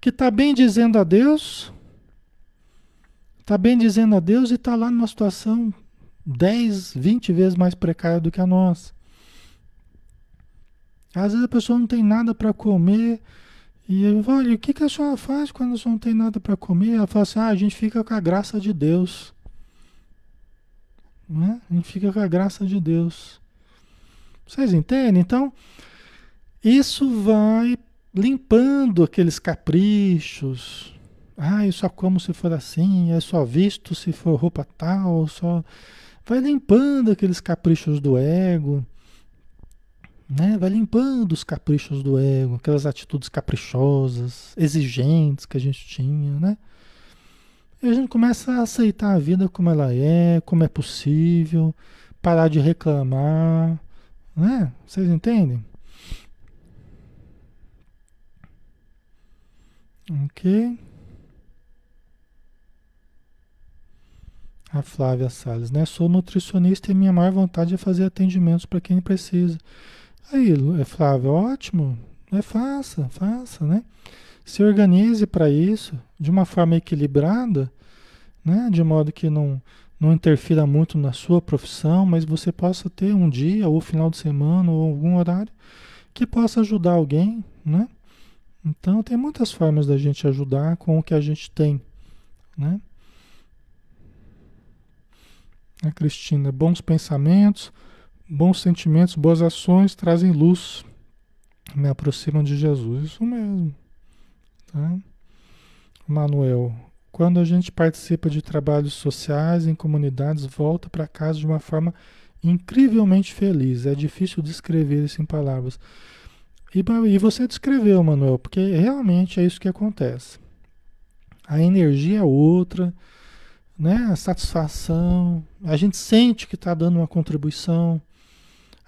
que está bem dizendo a Deus, está bem dizendo a Deus e está lá numa situação 10, 20 vezes mais precária do que a nossa. Às vezes a pessoa não tem nada para comer, e fala, olha, o que, que a senhora faz quando a senhora não tem nada para comer? Ela fala assim, ah, a gente fica com a graça de Deus. Né? A gente fica com a graça de Deus. Vocês entendem? Então, isso vai limpando aqueles caprichos. Ah, eu só como se for assim, eu só visto se for roupa tal, só vai limpando aqueles caprichos do ego né? Vai limpando os caprichos do ego, aquelas atitudes caprichosas, exigentes que a gente tinha, né? E a gente começa a aceitar a vida como ela é, como é possível, parar de reclamar, né? Vocês entendem? Ok. A Flávia Salles, né? Sou nutricionista e minha maior vontade é fazer atendimentos para quem precisa. Aí, é, Flávio, ótimo. É, faça, faça, né? Se organize para isso de uma forma equilibrada, né? De modo que não, não interfira muito na sua profissão, mas você possa ter um dia, ou final de semana, ou algum horário que possa ajudar alguém, né? Então tem muitas formas da gente ajudar com o que a gente tem, né? A Cristina, bons pensamentos, Bons sentimentos, boas ações trazem luz, me aproximam de Jesus. Isso mesmo. Tá? Manuel, quando a gente participa de trabalhos sociais em comunidades, volta para casa de uma forma incrivelmente feliz. É difícil descrever isso em palavras. E, e você descreveu, Manuel, porque realmente é isso que acontece. A energia é outra, né? a satisfação, a gente sente que está dando uma contribuição.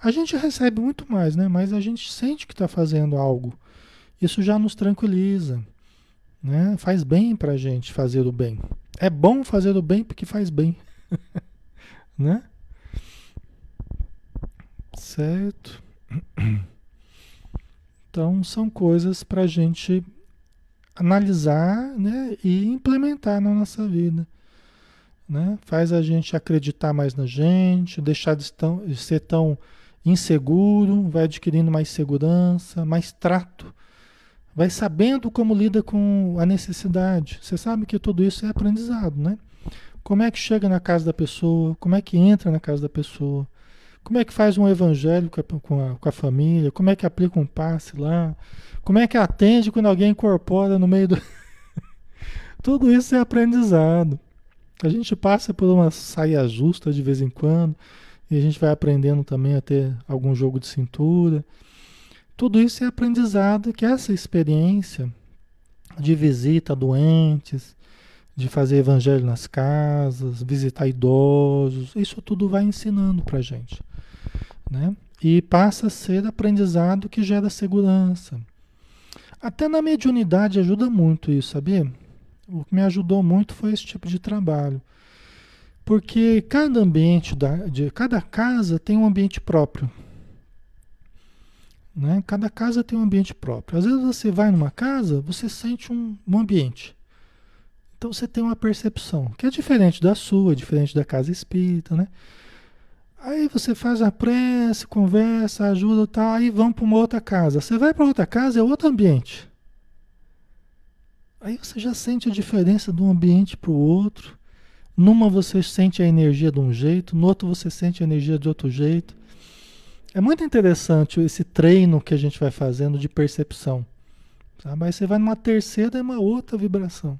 A gente recebe muito mais, né? Mas a gente sente que está fazendo algo. Isso já nos tranquiliza, né? Faz bem para a gente fazer o bem. É bom fazer o bem porque faz bem, <laughs> né? Certo. Então são coisas para a gente analisar, né? E implementar na nossa vida. Né? Faz a gente acreditar mais na gente, deixar de, de ser tão inseguro, vai adquirindo mais segurança, mais trato, vai sabendo como lida com a necessidade. Você sabe que tudo isso é aprendizado, né? Como é que chega na casa da pessoa, como é que entra na casa da pessoa, como é que faz um evangelho com a, com a, com a família, como é que aplica um passe lá, como é que atende quando alguém incorpora no meio do. <laughs> tudo isso é aprendizado. A gente passa por uma saia justa de vez em quando, e a gente vai aprendendo também a ter algum jogo de cintura. Tudo isso é aprendizado, que essa experiência de visita a doentes, de fazer evangelho nas casas, visitar idosos, isso tudo vai ensinando para gente, né? E passa a ser aprendizado que gera segurança. Até na mediunidade ajuda muito isso, sabia? O que me ajudou muito foi esse tipo de trabalho. Porque cada ambiente, da, de cada casa tem um ambiente próprio. Né? Cada casa tem um ambiente próprio. Às vezes você vai numa casa, você sente um, um ambiente. Então você tem uma percepção que é diferente da sua, diferente da casa espírita, né? Aí você faz a prece, conversa, ajuda tal, aí vão para uma outra casa. Você vai para outra casa, é outro ambiente. Aí você já sente a diferença de um ambiente para o outro. Numa você sente a energia de um jeito, no outro você sente a energia de outro jeito. É muito interessante esse treino que a gente vai fazendo de percepção. Sabe? Aí você vai numa terceira, é uma outra vibração.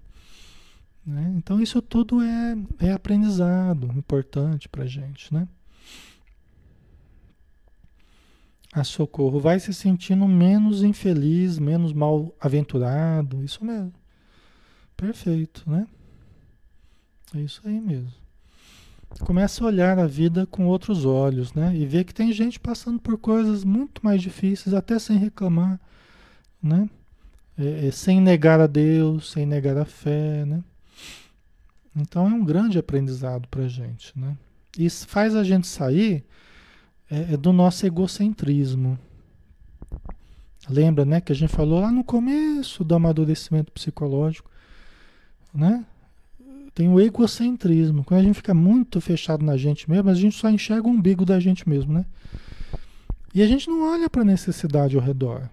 Né? Então isso tudo é, é aprendizado importante para gente. Né? A socorro vai se sentindo menos infeliz, menos mal aventurado. Isso mesmo. Perfeito, né? É isso aí mesmo começa a olhar a vida com outros olhos, né? E ver que tem gente passando por coisas muito mais difíceis, até sem reclamar, né? É, é, sem negar a Deus, sem negar a fé, né? Então é um grande aprendizado para gente, né? Isso faz a gente sair é, é do nosso egocentrismo. Lembra, né, que a gente falou lá no começo do amadurecimento psicológico, né? Tem o egocentrismo. Quando a gente fica muito fechado na gente mesmo, a gente só enxerga o umbigo da gente mesmo, né? E a gente não olha para a necessidade ao redor.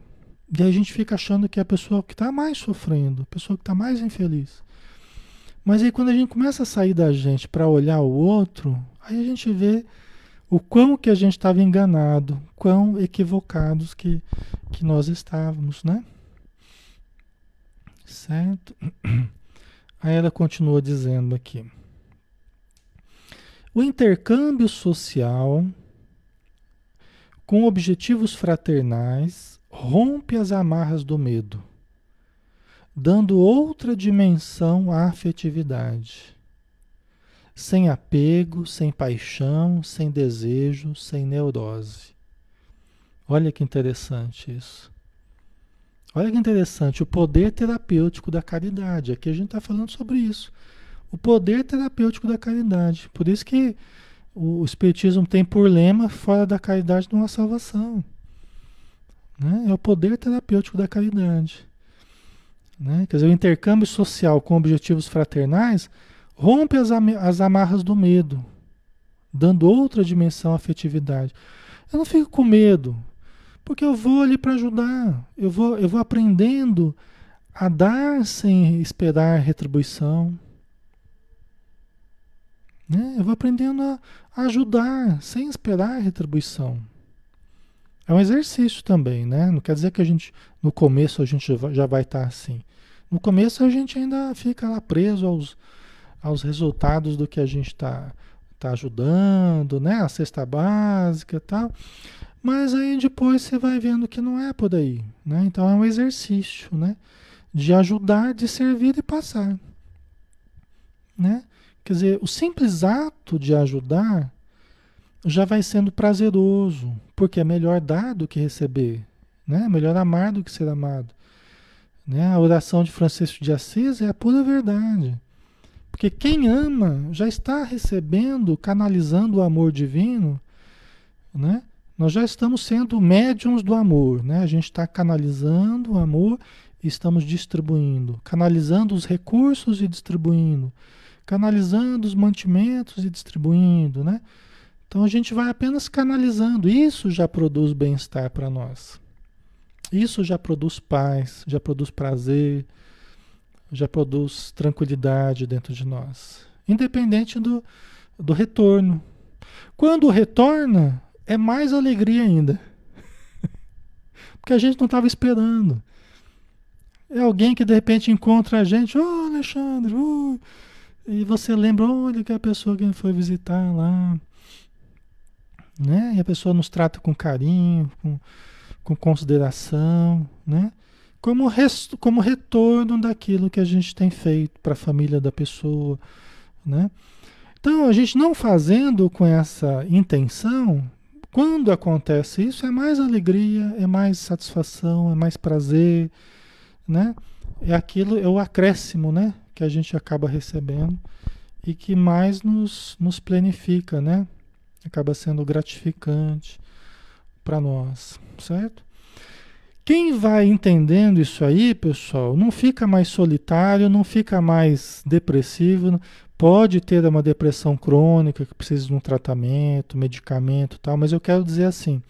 E a gente fica achando que é a pessoa que está mais sofrendo, a pessoa que está mais infeliz. Mas aí quando a gente começa a sair da gente para olhar o outro, aí a gente vê o quão que a gente estava enganado, quão equivocados que, que nós estávamos, né? Certo? <clears throat> Aí ela continua dizendo aqui: o intercâmbio social com objetivos fraternais rompe as amarras do medo, dando outra dimensão à afetividade. Sem apego, sem paixão, sem desejo, sem neurose. Olha que interessante isso. Olha que interessante, o poder terapêutico da caridade. Aqui a gente está falando sobre isso. O poder terapêutico da caridade. Por isso que o Espiritismo tem por lema: fora da caridade não há salvação. Né? É o poder terapêutico da caridade. Né? Quer dizer, o intercâmbio social com objetivos fraternais rompe as, as amarras do medo, dando outra dimensão à afetividade. Eu não fico com medo, porque eu vou ali para ajudar. Eu vou, eu vou aprendendo a dar sem esperar retribuição. Né? Eu vou aprendendo a, ajudar sem esperar retribuição. É um exercício também, né? Não quer dizer que a gente, no começo, a gente já vai estar assim. No começo a gente ainda fica lá preso aos, aos resultados do que a gente está tá ajudando, né? A cesta básica e tal. Mas aí depois você vai vendo que não é por aí, né? Então é um exercício, né? De ajudar, de servir e passar, né? Quer dizer, o simples ato de ajudar já vai sendo prazeroso, porque é melhor dar do que receber, né? É melhor amar do que ser amado. Né? A oração de Francisco de Assis é a pura verdade. Porque quem ama já está recebendo, canalizando o amor divino, né? Nós já estamos sendo médiums do amor, né? A gente está canalizando o amor e estamos distribuindo, canalizando os recursos e distribuindo, canalizando os mantimentos e distribuindo, né? Então a gente vai apenas canalizando, isso já produz bem-estar para nós. Isso já produz paz, já produz prazer, já produz tranquilidade dentro de nós, independente do, do retorno. Quando retorna, é mais alegria ainda. <laughs> Porque a gente não estava esperando. É alguém que de repente encontra a gente, ô oh, Alexandre, e você lembra, olha que a pessoa que foi visitar lá, né? E a pessoa nos trata com carinho, com, com consideração, né? Como, resto, como retorno daquilo que a gente tem feito para a família da pessoa, né? Então, a gente não fazendo com essa intenção, quando acontece isso, é mais alegria, é mais satisfação, é mais prazer, né? É aquilo, é o acréscimo, né? Que a gente acaba recebendo e que mais nos, nos planifica, né? Acaba sendo gratificante para nós, certo? Quem vai entendendo isso aí, pessoal, não fica mais solitário, não fica mais depressivo, pode ter uma depressão crônica que precisa de um tratamento, medicamento, tal, mas eu quero dizer assim,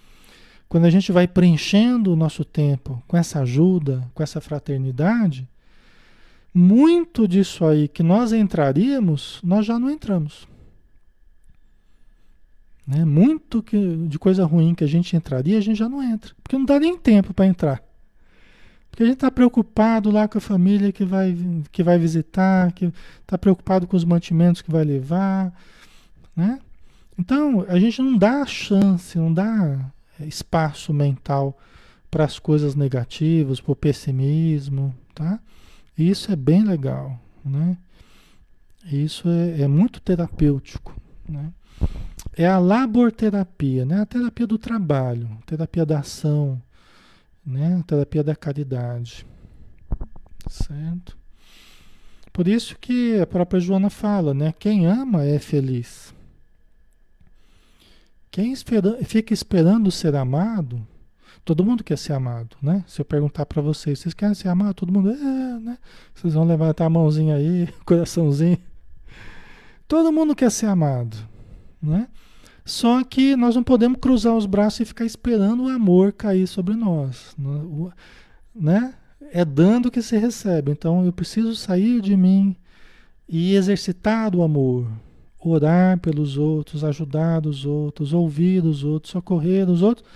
quando a gente vai preenchendo o nosso tempo com essa ajuda, com essa fraternidade, muito disso aí que nós entraríamos, nós já não entramos. Né? Muito que, de coisa ruim que a gente entraria, a gente já não entra. Porque não dá nem tempo para entrar. Porque a gente está preocupado lá com a família que vai, que vai visitar, que está preocupado com os mantimentos que vai levar. Né? Então, a gente não dá chance, não dá espaço mental para as coisas negativas, para o pessimismo, tá? Isso é bem legal, né? Isso é, é muito terapêutico, né? É a laborterapia, né? A terapia do trabalho, terapia da ação, né? A terapia da caridade, certo? Por isso que a própria Joana fala, né? Quem ama é feliz. Quem espera, fica esperando ser amado, todo mundo quer ser amado, né? Se eu perguntar para vocês, vocês querem ser amados? Todo mundo, é, né? Vocês vão levantar a mãozinha aí, <laughs> coraçãozinho. Todo mundo quer ser amado, né? Só que nós não podemos cruzar os braços e ficar esperando o amor cair sobre nós, né? É dando que se recebe. Então eu preciso sair de mim e exercitar o amor, orar pelos outros, ajudar os outros, ouvir os outros, socorrer os outros.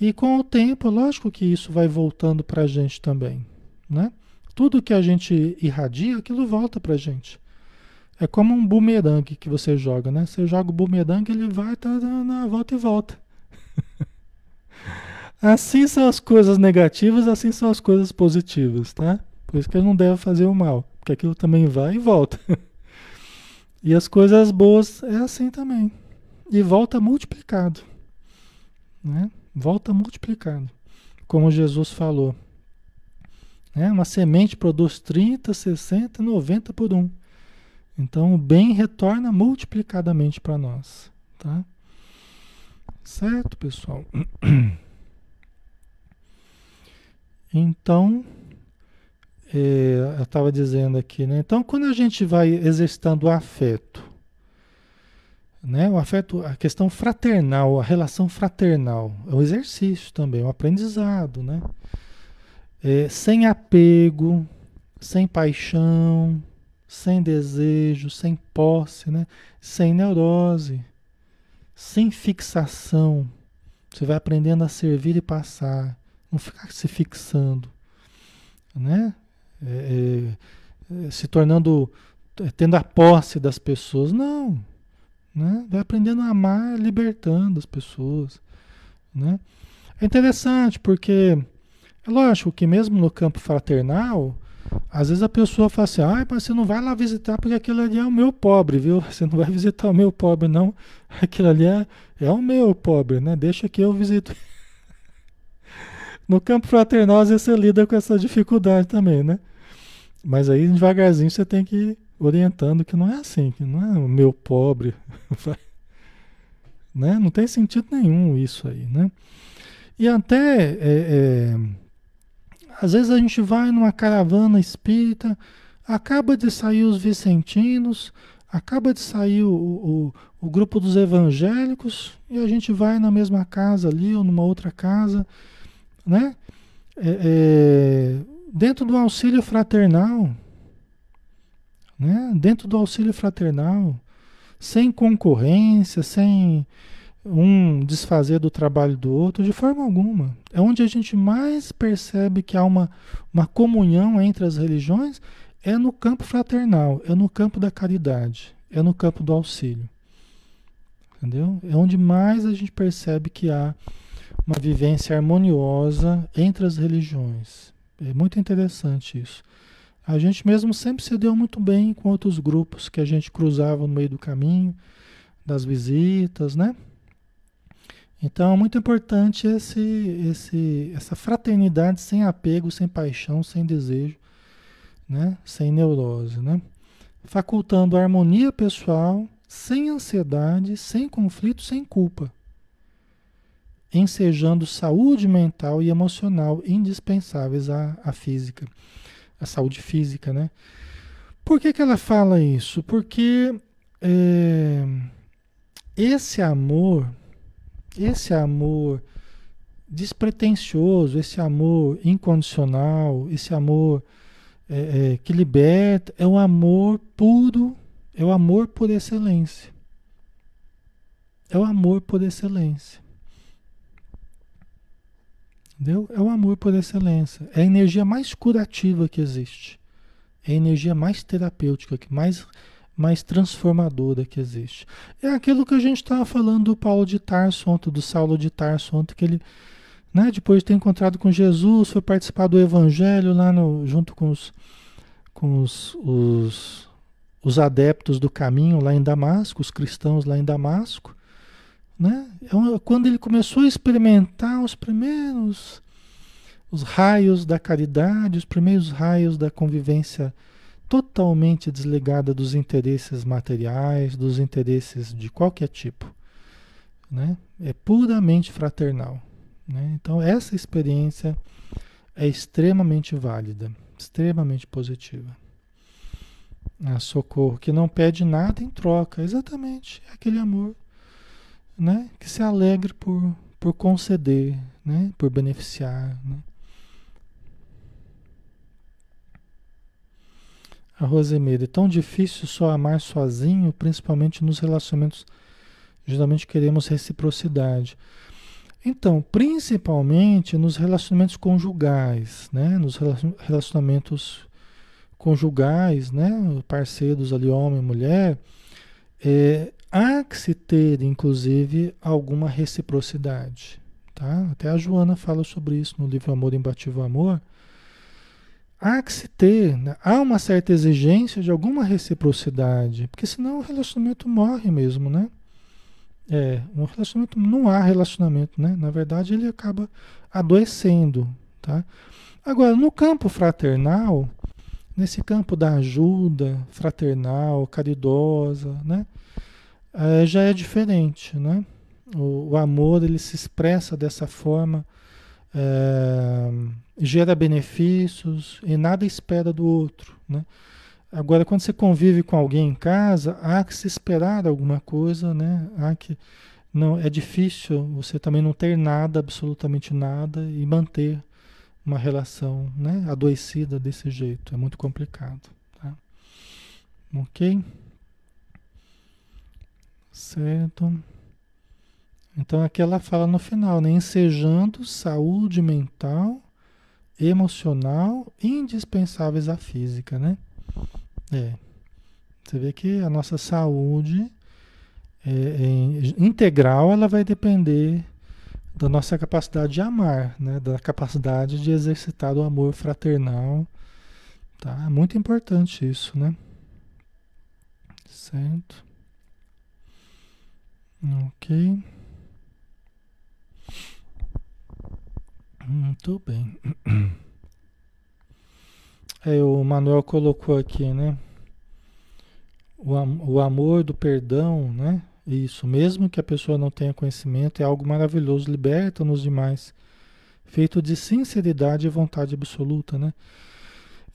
E com o tempo, lógico que isso vai voltando para a gente também, né? Tudo que a gente irradia, aquilo volta para a gente. É como um bumerangue que você joga, né? Você joga o bumerangue, ele vai, tá, na volta e volta. <laughs> assim são as coisas negativas, assim são as coisas positivas, tá? Por isso que não deve fazer o mal, porque aquilo também vai e volta. <laughs> E as coisas boas é assim também. E volta multiplicado. Né? Volta multiplicado. Como Jesus falou. Né? Uma semente produz 30, 60, 90 por um. Então o bem retorna multiplicadamente para nós. Tá? Certo, pessoal? <clears throat> Então, é, eu estava dizendo aqui, né? Então, quando a gente vai exercitando o afeto, né? O afeto, a questão fraternal, a relação fraternal, é um exercício também, um aprendizado, né? É, sem apego, sem paixão, sem desejo, sem posse, né? Sem neurose, sem fixação. Você vai aprendendo a servir e passar, não ficar se fixando, né? é, é, se tornando, tendo a posse das pessoas. Não. Né? Vai aprendendo a amar, libertando as pessoas. Né? É interessante porque é lógico que mesmo no campo fraternal, às vezes a pessoa fala assim, ah, mas você não vai lá visitar porque aquilo ali é o meu pobre, viu? <laughs> Você não vai visitar o meu pobre, não. Aquilo ali é, é o meu pobre, né? Deixa que eu visito. <laughs> No campo fraternal, às vezes você lida com essa dificuldade também, né? Mas aí devagarzinho você tem que ir orientando que não é assim, que não é o meu pobre. <laughs> né? Não tem sentido nenhum isso aí, né? E até é, é, às vezes a gente vai numa caravana espírita, acaba de sair os vicentinos, acaba de sair o, o, o grupo dos evangélicos e a gente vai na mesma casa ali ou numa outra casa né? é, é, dentro do auxílio fraternal, né? dentro do auxílio fraternal, sem concorrência, sem um desfazer do trabalho do outro, de forma alguma. É onde a gente mais percebe que há uma, uma comunhão entre as religiões, é no campo fraternal, é no campo da caridade, é no campo do auxílio. Entendeu? É onde mais a gente percebe que há uma vivência harmoniosa entre as religiões. É muito interessante isso. A gente mesmo sempre se deu muito bem com outros grupos que a gente cruzava no meio do caminho, das visitas, né? Então é muito importante esse, esse, essa fraternidade sem apego, sem paixão, sem desejo, né? sem neurose, né? facultando harmonia pessoal, sem ansiedade, sem conflito, sem culpa, ensejando saúde mental e emocional indispensáveis à, à física a saúde física, né? Por que, que ela fala isso? Porque é, esse amor, esse amor despretensioso, esse amor incondicional, esse amor é, é, que liberta, é um amor puro, é o amor por excelência. É o amor por excelência. Entendeu? É o amor por excelência. É a energia mais curativa que existe. É a energia mais terapêutica, que mais, mais transformadora que existe. É aquilo que a gente estava falando do Paulo de Tarso ontem, do Saulo de Tarso ontem, que ele, né, depois de ter encontrado com Jesus, foi participar do Evangelho lá no, junto com os, com os, os, os adeptos do caminho lá em Damasco, os cristãos lá em Damasco. Né? É quando ele começou a experimentar os primeiros os raios da caridade, os primeiros raios da convivência totalmente desligada dos interesses materiais, dos interesses de qualquer tipo. Né? É puramente fraternal. Né? Então, essa experiência é extremamente válida, extremamente positiva. A socorro que não pede nada em troca, exatamente, é aquele amor né? Que se alegre por, por conceder, né? Por beneficiar, né? A Rosemary, é tão difícil só amar sozinho, principalmente nos relacionamentos. Geralmente queremos reciprocidade. Então, principalmente nos relacionamentos conjugais, né? Nos relacionamentos conjugais, né? Parceiros ali, homem e mulher, é, há que se ter, inclusive, alguma reciprocidade. Tá? Até a Joana fala sobre isso no livro Amor Imbatível Amor. Há que se ter, né? há uma certa exigência de alguma reciprocidade, porque senão o relacionamento morre mesmo, né? É, um relacionamento, não há relacionamento, né? Na verdade, ele acaba adoecendo, tá? Agora, no campo fraternal, nesse campo da ajuda fraternal, caridosa, né? é, já é diferente, né? O, o, amor ele se expressa dessa forma, é, gera benefícios e nada espera do outro, né? Agora, quando você convive com alguém em casa, há que se esperar alguma coisa, né? Há que não é difícil você também não ter nada, absolutamente nada e manter uma relação, né, adoecida desse jeito, é muito complicado, tá? OK? Certo? Então aqui ela fala no final, né? Ensejando saúde mental, emocional, indispensáveis à física, né? É. Você vê que a nossa saúde é, é, integral ela vai depender da nossa capacidade de amar, né? Da capacidade de exercitar o amor fraternal, tá? É muito importante isso, né? Certo? Ok. Muito bem. É, o Manuel colocou aqui, né? O, o amor do perdão, né? Isso, mesmo que a pessoa não tenha conhecimento, é algo maravilhoso, liberta-nos demais. Feito de sinceridade e vontade absoluta, né?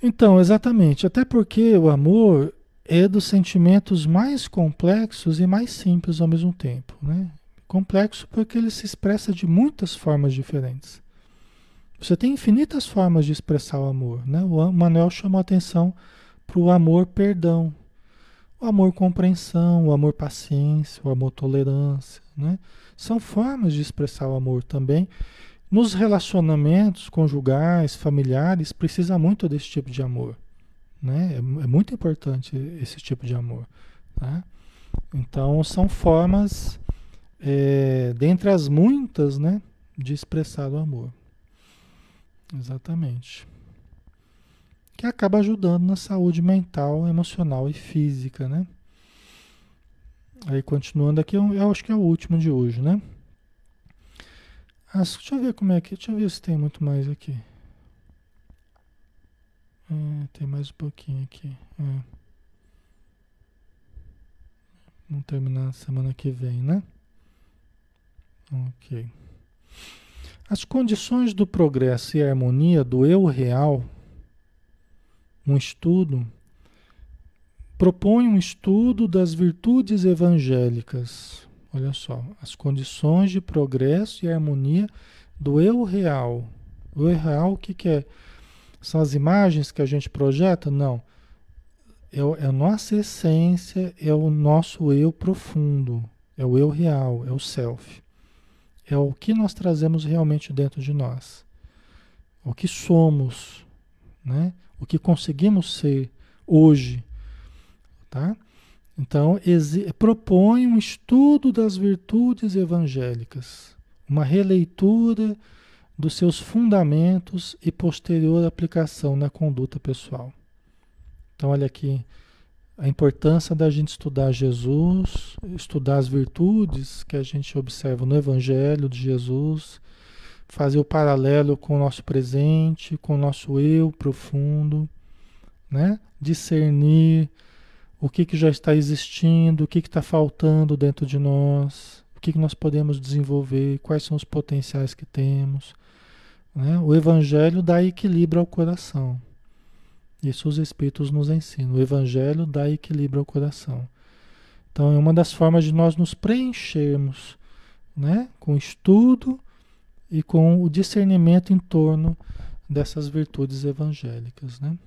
Então, exatamente. Até porque o amor é dos sentimentos mais complexos e mais simples ao mesmo tempo. Né? Complexo porque ele se expressa de muitas formas diferentes. Você tem infinitas formas de expressar o amor. Né? O Manuel chamou a atenção para o amor perdão, o amor compreensão, o amor paciência, o amor tolerância. Né? São formas de expressar o amor também. Nos relacionamentos conjugais, familiares, precisa muito desse tipo de amor. Né? É, é muito importante esse tipo de amor. Tá? Então, são formas, é, dentre as muitas, né, de expressar o amor. Exatamente. Que acaba ajudando na saúde mental, emocional e física, né? Aí, continuando aqui, eu, acho que é o último de hoje, né? As, deixa eu ver como é que. Deixa eu ver se tem muito mais aqui. É, tem mais um pouquinho aqui. É. Vamos terminar semana que vem, né? Ok. As condições do progresso e harmonia do eu real, um estudo, propõe um estudo das virtudes evangélicas. Olha só, as condições de progresso e harmonia do eu real. O eu real, o que, que é? São as imagens que a gente projeta? Não é, é a nossa essência, é o nosso eu profundo, é o eu real, é o self. É o que nós trazemos realmente dentro de nós. O que somos, né? O que conseguimos ser hoje, tá? Então, propõe um estudo das virtudes evangélicas, uma releitura dos seus fundamentos e posterior aplicação na conduta pessoal. Então, olha aqui a importância da gente estudar Jesus, estudar as virtudes que a gente observa no Evangelho de Jesus, fazer o paralelo com o nosso presente, com o nosso eu profundo, né? discernir o que, que já está existindo, o que está faltando dentro de nós, o que, que nós podemos desenvolver, quais são os potenciais que temos. Né? O Evangelho dá equilíbrio ao coração. Isso os Espíritos nos ensinam. O Evangelho dá equilíbrio ao coração. Então é uma das formas de nós nos preenchermos né? com estudo e com o discernimento em torno dessas virtudes evangélicas. Né?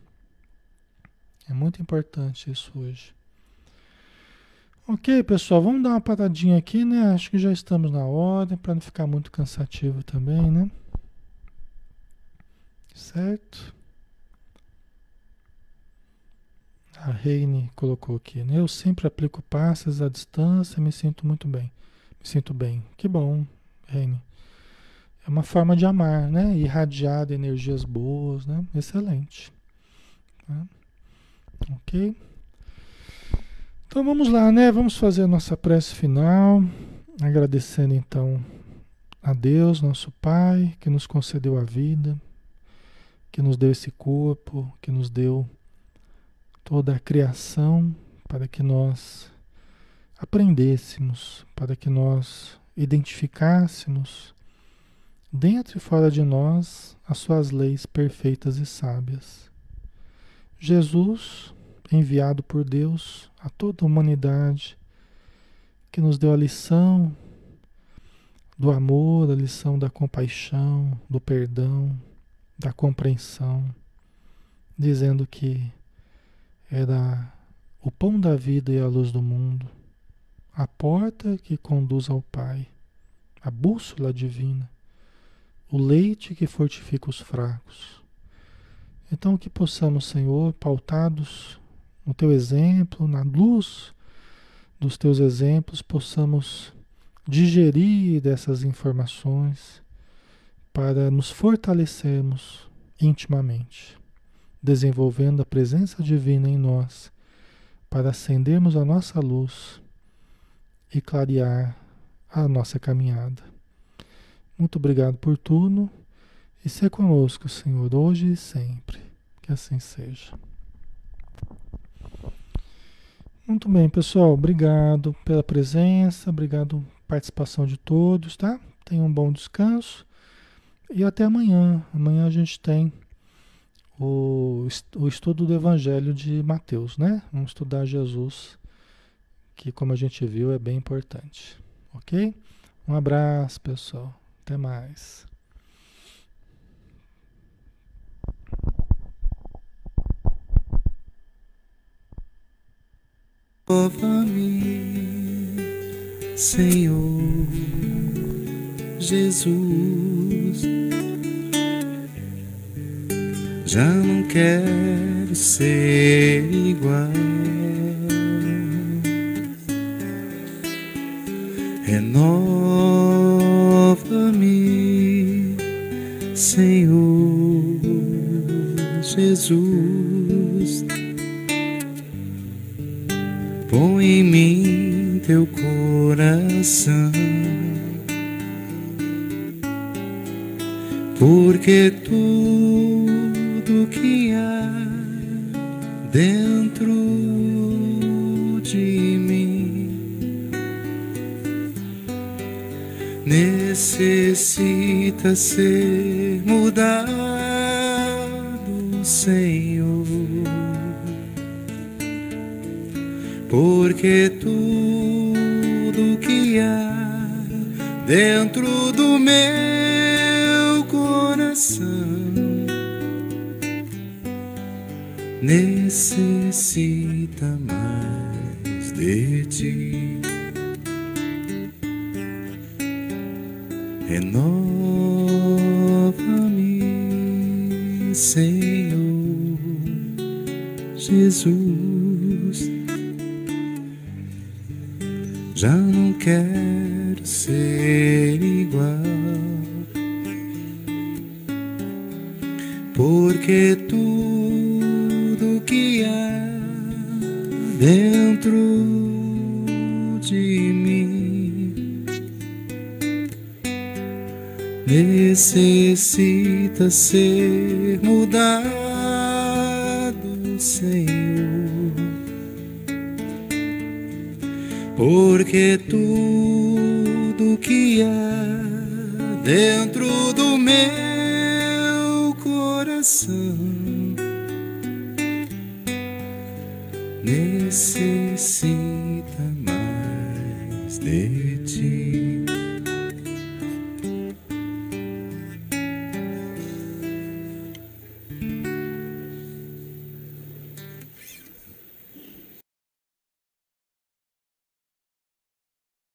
É muito importante isso hoje. Ok, pessoal, vamos dar uma paradinha aqui, né? Acho que já estamos na ordem, para não ficar muito cansativo também, né? Certo? A Reine colocou aqui, né? Eu sempre aplico passes à distância, me sinto muito bem. Me sinto bem. Que bom, Reine. É uma forma de amar, né? Irradiar de energias boas, né? Excelente. Tá? Ok? Então vamos lá, né? Vamos fazer a nossa prece final, agradecendo então a Deus, nosso Pai, que nos concedeu a vida, que nos deu esse corpo, que nos deu toda a criação para que nós aprendêssemos, para que nós identificássemos dentro e fora de nós as suas leis perfeitas e sábias. Jesus, enviado por Deus a toda a humanidade, que nos deu a lição do amor, a lição da compaixão, do perdão, da compreensão, dizendo que era o pão da vida e a luz do mundo, a porta que conduz ao Pai, a bússola divina, o leite que fortifica os fracos. Então, que possamos, Senhor, pautados no Teu exemplo, na luz dos Teus exemplos, possamos digerir dessas informações para nos fortalecermos intimamente desenvolvendo a presença divina em nós, para acendermos a nossa luz e clarear a nossa caminhada. Muito obrigado por tudo e ser conosco, Senhor, hoje e sempre. Que assim seja. Muito bem, pessoal. Obrigado pela presença, obrigado pela participação de todos, tá? Tenham um bom descanso e até amanhã. Amanhã a gente tem o, o estudo do Evangelho de Mateus, né? Vamos estudar Jesus, que como a gente viu é bem importante, ok? Um abraço, pessoal. Até mais. Salva-me, Senhor Jesus. Já não quero ser igual. Renova-me, Senhor Jesus. Põe em mim teu coração, porque tudo que há dentro de mim. Necessita ser mudado, Senhor porque tudo que há dentro do meu necessita necessita